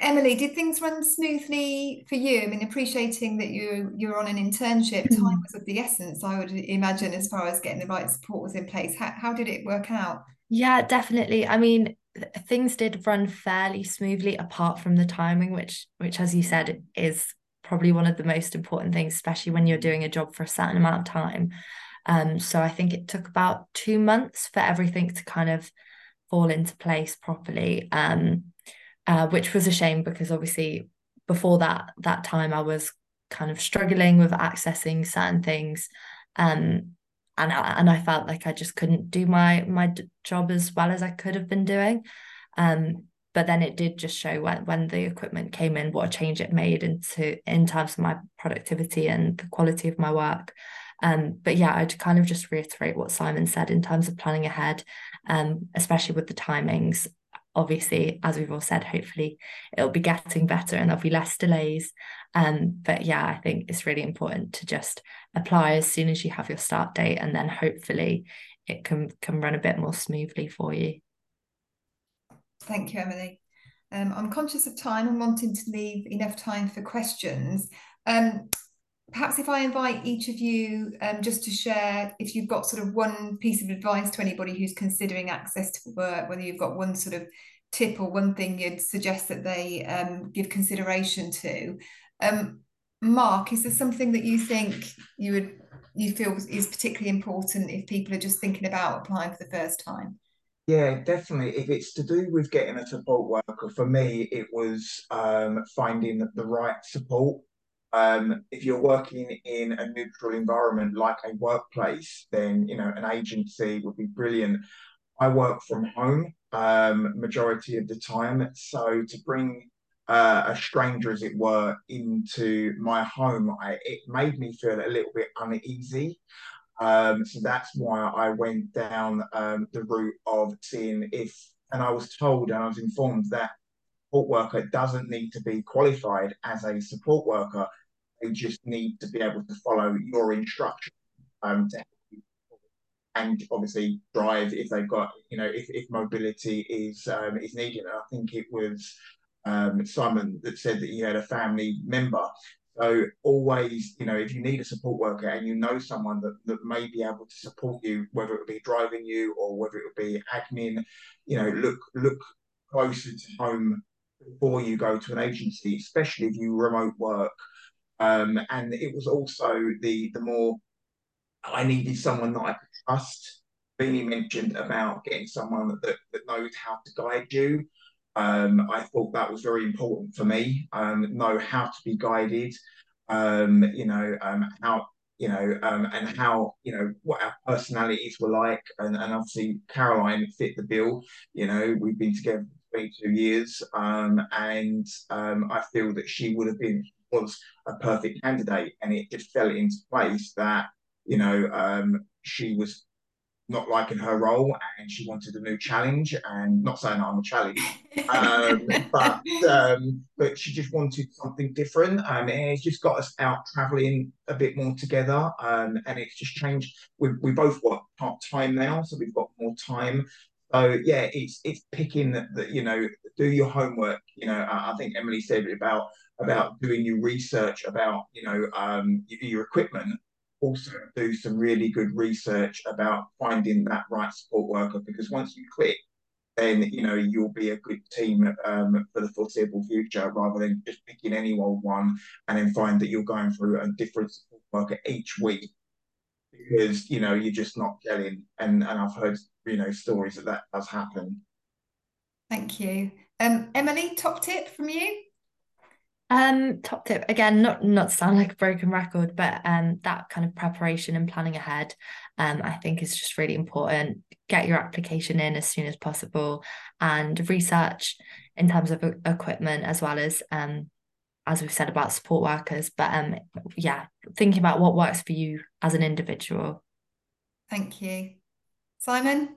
Emily, did things run smoothly for you? I mean, appreciating that you you're on an internship, mm-hmm. time was of the essence. I would imagine, as far as getting the right support was in place. How how did it work out? Yeah, definitely. I mean, things did run fairly smoothly apart from the timing, which which as you said is probably one of the most important things, especially when you're doing a job for a certain amount of time. Um, so I think it took about two months for everything to kind of fall into place properly. Um, uh, which was a shame because obviously before that that time I was kind of struggling with accessing certain things. Um, and I, and I felt like I just couldn't do my my job as well as I could have been doing. Um, but then it did just show when when the equipment came in what a change it made into in terms of my productivity and the quality of my work. Um, but yeah, I'd kind of just reiterate what Simon said in terms of planning ahead, um, especially with the timings. Obviously, as we've all said, hopefully it'll be getting better and there'll be less delays. Um, but yeah, I think it's really important to just apply as soon as you have your start date, and then hopefully it can can run a bit more smoothly for you. Thank you, Emily. Um, I'm conscious of time and wanting to leave enough time for questions. Um, perhaps if I invite each of you um, just to share if you've got sort of one piece of advice to anybody who's considering access to work, whether you've got one sort of tip or one thing you'd suggest that they um, give consideration to. Um, Mark, is there something that you think you would you feel is particularly important if people are just thinking about applying for the first time? Yeah, definitely. If it's to do with getting a support worker, for me, it was um, finding the right support. Um, if you're working in a neutral environment like a workplace, then you know an agency would be brilliant. I work from home um, majority of the time, so to bring uh, a stranger, as it were, into my home, I, it made me feel a little bit uneasy. Um, so that's why I went down um, the route of seeing if, and I was told and I was informed that support worker doesn't need to be qualified as a support worker. They just need to be able to follow your instructions um, to and obviously drive if they've got, you know, if, if mobility is um, is needed. And I think it was um, Simon that said that he had a family member. So always, you know, if you need a support worker and you know someone that, that may be able to support you, whether it be driving you or whether it would be admin, you know, look look closer to home before you go to an agency, especially if you remote work. Um, and it was also the the more I needed someone that I could trust. Beanie mentioned about getting someone that, that knows how to guide you. Um, I thought that was very important for me. Um, know how to be guided. Um, you know um, how you know um, and how you know what our personalities were like, and, and obviously Caroline fit the bill. You know we've been together for 22 years, um, and I feel that she would have been was a perfect candidate, and it just fell into place that you know she was not liking her role and she wanted a new challenge and not saying I'm a challenge um, but um, but she just wanted something different um, and it's just got us out traveling a bit more together um, and it's just changed. We, we both work part-time now so we've got more time. So yeah it's it's picking that, that you know do your homework. You know I, I think Emily said about about doing your research about you know um, your, your equipment also do some really good research about finding that right support worker because once you click, then you know you'll be a good team um, for the foreseeable future rather than just picking any old one and then find that you're going through a different support worker each week because you know you're just not gelling and and I've heard you know stories that that does happen. Thank you, um, Emily. Top tip from you. Um, top tip again, not not sound like a broken record, but um, that kind of preparation and planning ahead, um, I think is just really important. Get your application in as soon as possible, and research in terms of equipment as well as um, as we've said about support workers. But um, yeah, thinking about what works for you as an individual. Thank you, Simon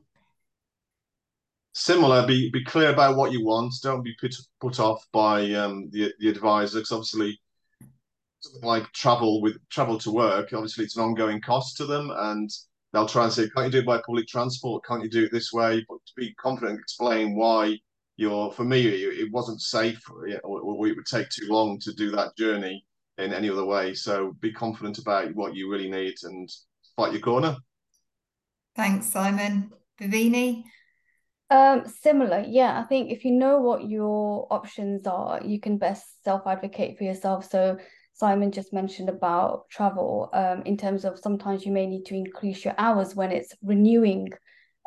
similar be be clear about what you want. Don't be put put off by um the, the advisor because obviously something like travel with travel to work obviously it's an ongoing cost to them and they'll try and say can't you do it by public transport? Can't you do it this way? But to be confident explain why you're for me it, it wasn't safe or, or it would take too long to do that journey in any other way. So be confident about what you really need and fight your corner. Thanks simon. Bhavini um, similar, yeah. I think if you know what your options are, you can best self-advocate for yourself. So Simon just mentioned about travel. Um, in terms of sometimes you may need to increase your hours when it's renewing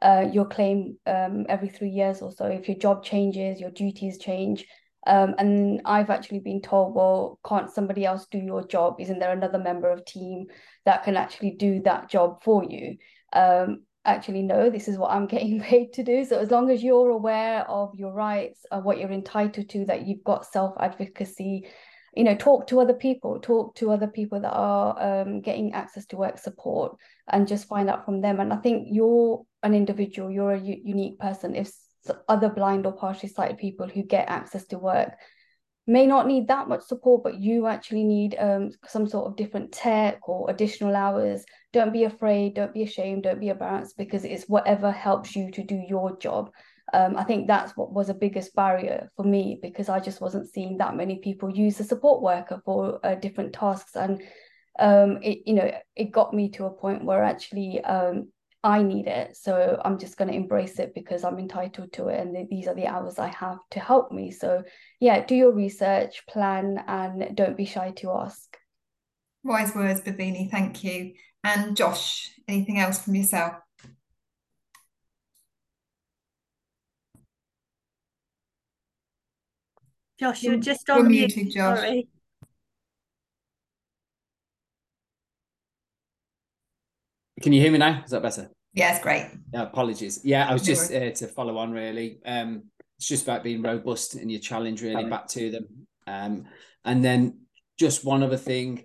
uh, your claim um, every three years or so. If your job changes, your duties change. Um, and I've actually been told, well, can't somebody else do your job? Isn't there another member of team that can actually do that job for you? Um, actually no this is what i'm getting paid to do. So as long as you're aware of your rights and what you're entitled to that you've got self advocacy you know talk to other people talk to other people that are um, getting access to work support and just find out from them. And i think you're an individual you're a u- unique person. If other blind or partially sighted people who get access to work may not need that much support, but you actually need um, some sort of different tech or additional hours, don't be afraid, don't be ashamed, don't be embarrassed because it's whatever helps you to do your job. Um, I think that's what was the biggest barrier for me because I just wasn't seeing that many people use the support worker for uh, different tasks. And um, it, you know, it got me to a point where actually um, I need it. So I'm just going to embrace it because I'm entitled to it. And th- these are the hours I have to help me. So, yeah, do your research, plan, and don't be shy to ask. Wise words, Bhavini. Thank you. And Josh, anything else from yourself? Josh, you're just on mute. Muted, Josh. Sorry. Can you hear me now? Is that better? Yes, great. Yeah, apologies. Yeah, I was just uh, to follow on really. Um, it's just about being robust in your challenge, really, back to them. Um, and then just one other thing,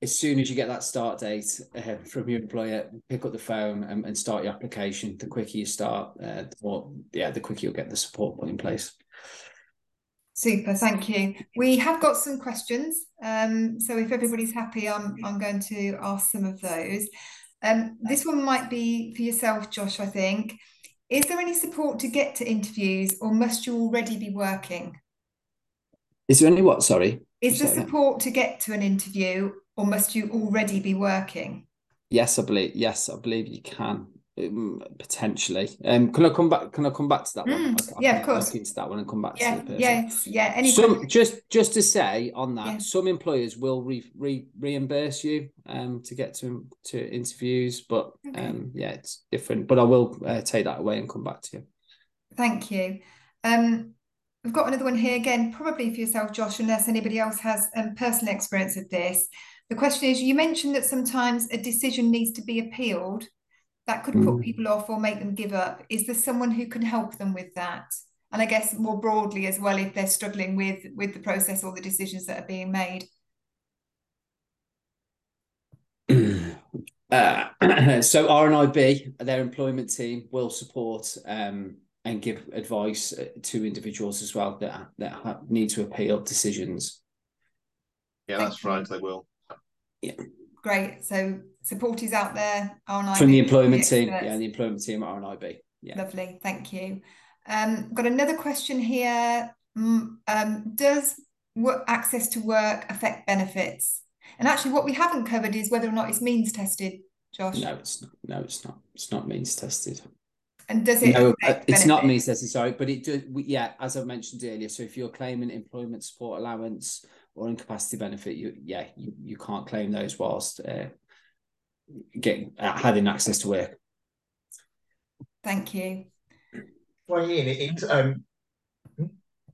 as soon as you get that start date uh, from your employer, pick up the phone and, and start your application. The quicker you start, uh, the more, yeah, the quicker you'll get the support put in place. Super, thank you. We have got some questions. Um, so if everybody's happy, I'm I'm going to ask some of those. Um, this one might be for yourself, Josh, I think. Is there any support to get to interviews or must you already be working? Is there any what? Sorry. Is there support to get to an interview or must you already be working? Yes, I believe. Yes, I believe you can um, potentially. Um, can I come back? Can I come back to that one? Mm, I, I yeah, of course. Into that one and come back to Yeah, the person. yes, yeah. Any some just just to say on that, Yeah. some employers will re, re, reimburse you um to get to to interviews, but Okay. um yeah, it's different. But I will uh, take that away and come back to you. Thank you. Um, we've got another one here again, probably for yourself, Josh, unless anybody else has um, personal experience of this. The question is, you mentioned that sometimes a decision needs to be appealed. That could put Mm. people off or make them give up. Is there someone who can help them with that? And I guess more broadly as well, if they're struggling with with the process or the decisions that are being made. Uh, so RNIB, their employment team, will support um, and give advice uh, to individuals as well that that need to appeal decisions. Yeah, Thank that's you. right. They will. Yeah. Great. So support is out there. RNIB, From the employment team, yeah, the employment team at RNIB. Yeah. Lovely, thank you. Um, got another question here. Mm, Um, does work, access to work affect benefits? And actually, what we haven't covered is whether or not it's means tested, Josh. No, it's not. No, it's not. It's not means tested. And does it No, uh, it's not means tested. Sorry, but it does. we- Yeah, as I mentioned earlier. So if you're claiming employment support allowance or incapacity benefit, you yeah, you, you can't claim those whilst uh, getting uh, having access to work. Thank you. Well, Ian, it, it um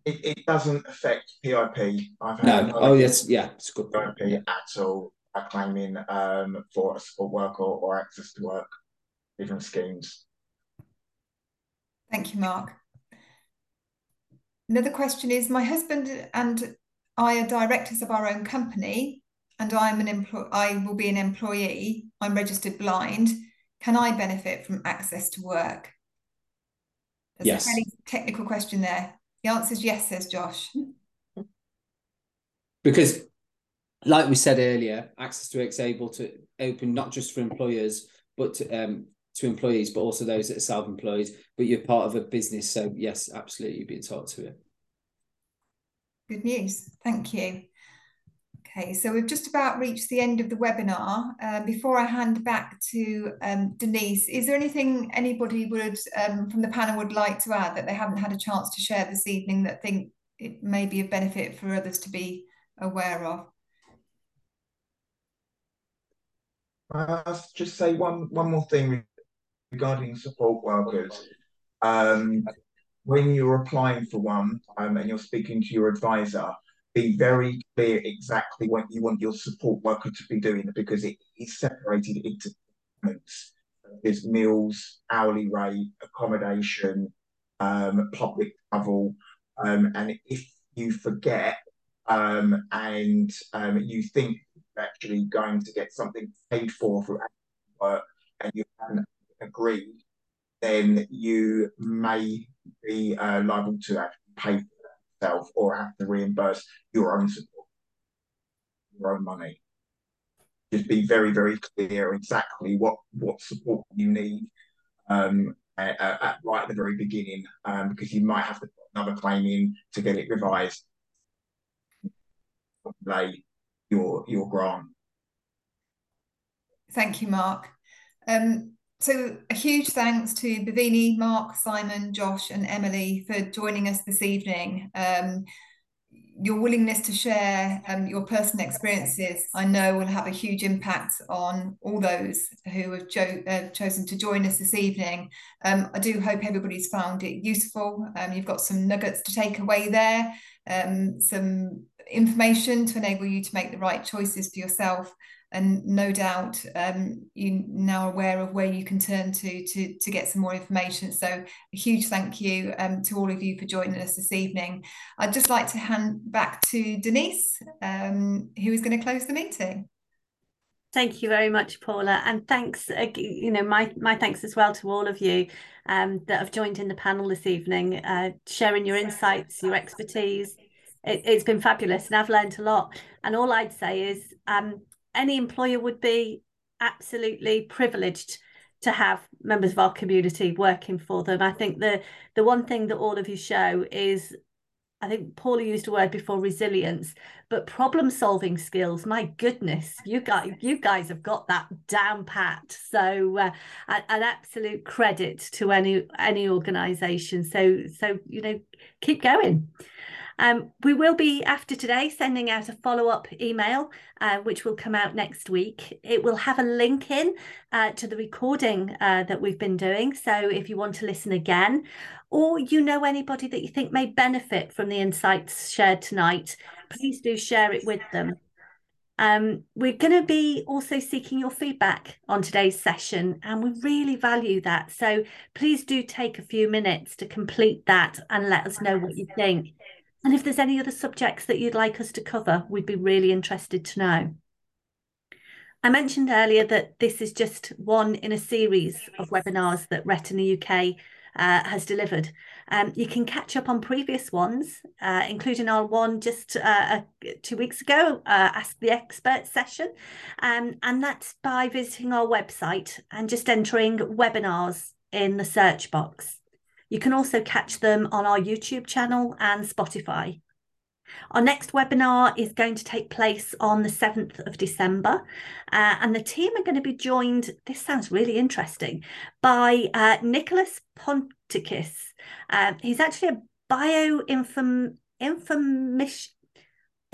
it, it doesn't affect PIP. I've had No. Oh, yes. Yeah, it's a good point. PIP at all by claiming um for a support worker or access to work, different schemes. Thank you, Mark. Another question is, my husband and I are directors of our own company, and I'm an employ I will be an employee. I'm registered blind. Can I benefit from access to work? There's Yes. a fairly technical question there. The answer is yes, says Josh. Because, like we said earlier, access to work is able to open not just for employers, but to, um, to employees, but also those that are self-employed. But you're part of a business, so yes, absolutely, you'd be entitled to it. Good news. Thank you. Okay, so we've just about reached the end of the webinar. Uh, before I hand back to um, Denise, is there anything anybody would um, from the panel would like to add that they haven't had a chance to share this evening that think it may be of benefit for others to be aware of? I'll just say one one more thing regarding support workers. Um, when you're applying for one um, and you're speaking to your advisor, be very clear exactly what you want your support worker to be doing because it is separated into components. There's meals, hourly rate, accommodation, um, public travel, um, and if you forget um, and um, you think you're actually going to get something paid for through work and you haven't agreed, then you may be uh, liable to actually pay. Yourself or have to reimburse your own support, your own money. Just be very, very clear exactly what, what support you need um, at, at, right at the very beginning, um, because you might have to put another claim in to get it revised. Delay your your grant. Thank you, Mark. Um, so a huge thanks to Bhavini, Mark, Simon, Josh, and Emily for joining us this evening. Um, your willingness to share um, your personal experiences, I know, will have a huge impact on all those who have cho uh, chosen to join us this evening. Um, I do hope everybody's found it useful. Um, you've got some nuggets to take away there, um, some information to enable you to make the right choices for yourself and no doubt um, you're now aware of where you can turn to, to to get some more information. So a huge thank you um, to all of you for joining us this evening. I'd just like to hand back to Denise, um, who is going to close the meeting. Thank you very much, Paula, and thanks. You know, my my thanks as well to all of you um, that have joined in the panel this evening, uh, sharing your insights, your expertise. It, has been fabulous, and I've learned a lot. And all I'd say is, um, any employer would be absolutely privileged to have members of our community working for them. I think the the one thing that all of you show is I think Paula used a word before resilience, but problem solving skills. My goodness, you guys, you guys have got that down pat. So, uh, an absolute credit to any any organisation. So, so you know, keep going. Um, we will be, after today, sending out a follow up email, uh, which will come out next week. It will have a link in uh, to the recording uh, that we've been doing. So if you want to listen again, or you know anybody that you think may benefit from the insights shared tonight, please do share it with them. Um, we're going to be also seeking your feedback on today's session, and we really value that. So please do take a few minutes to complete that and let us know what you think. And if there's any other subjects that you'd like us to cover, we'd be really interested to know. I mentioned earlier that this is just one in a series of webinars that Retina UK uh, has delivered. Um, you can catch up on previous ones, uh, including our one just uh, two weeks ago, uh, Ask the Expert session. Um, and that's by visiting our website and just entering webinars in the search box. You can also catch them on our YouTube channel and Spotify. Our next webinar is going to take place on the 7th of December, uh, and the team are going to be joined. This sounds really interesting by uh, Nikolas Pontikos. Uh, he's actually a bioinform information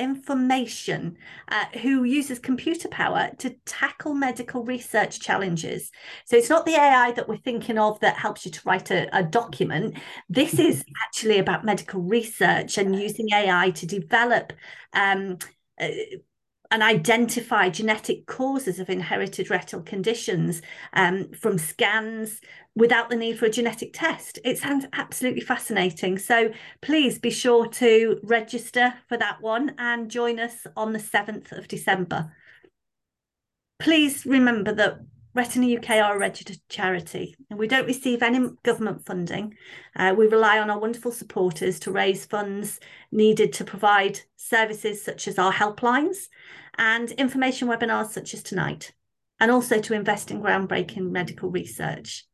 information uh, who uses computer power to tackle medical research challenges. So it's not the AI that we're thinking of that helps you to write a, a document. This is actually about medical research and using AI to develop um, uh, and identify genetic causes of inherited retinal conditions um, from scans without the need for a genetic test. It sounds absolutely fascinating. So please be sure to register for that one and join us on the 7th of December. Please remember that Retina UK are a registered charity and we don't receive any government funding. Uh, we rely on our wonderful supporters to raise funds needed to provide services such as our helplines and information webinars such as tonight, and also to invest in groundbreaking medical research.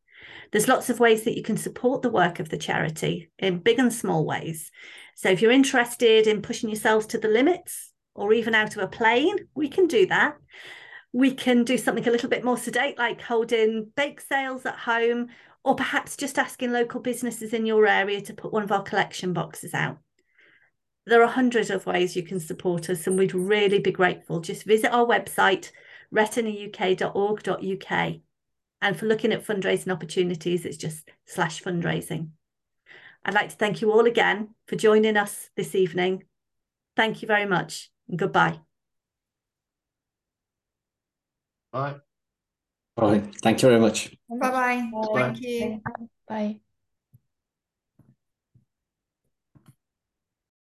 There's lots of ways that you can support the work of the charity in big and small ways. So if you're interested in pushing yourselves to the limits or even out of a plane, we can do that we can do something a little bit more sedate, like holding bake sales at home, or perhaps just asking local businesses in your area to put one of our collection boxes out. There are hundreds of ways you can support us, and we'd really be grateful. Just visit our website, retinauk.org.uk. And for looking at fundraising opportunities, it's just slash fundraising. I'd like to thank you all again for joining us this evening. Thank you very much and goodbye. Bye. Bye. Thank you very much. Bye-bye. Thank you. Bye.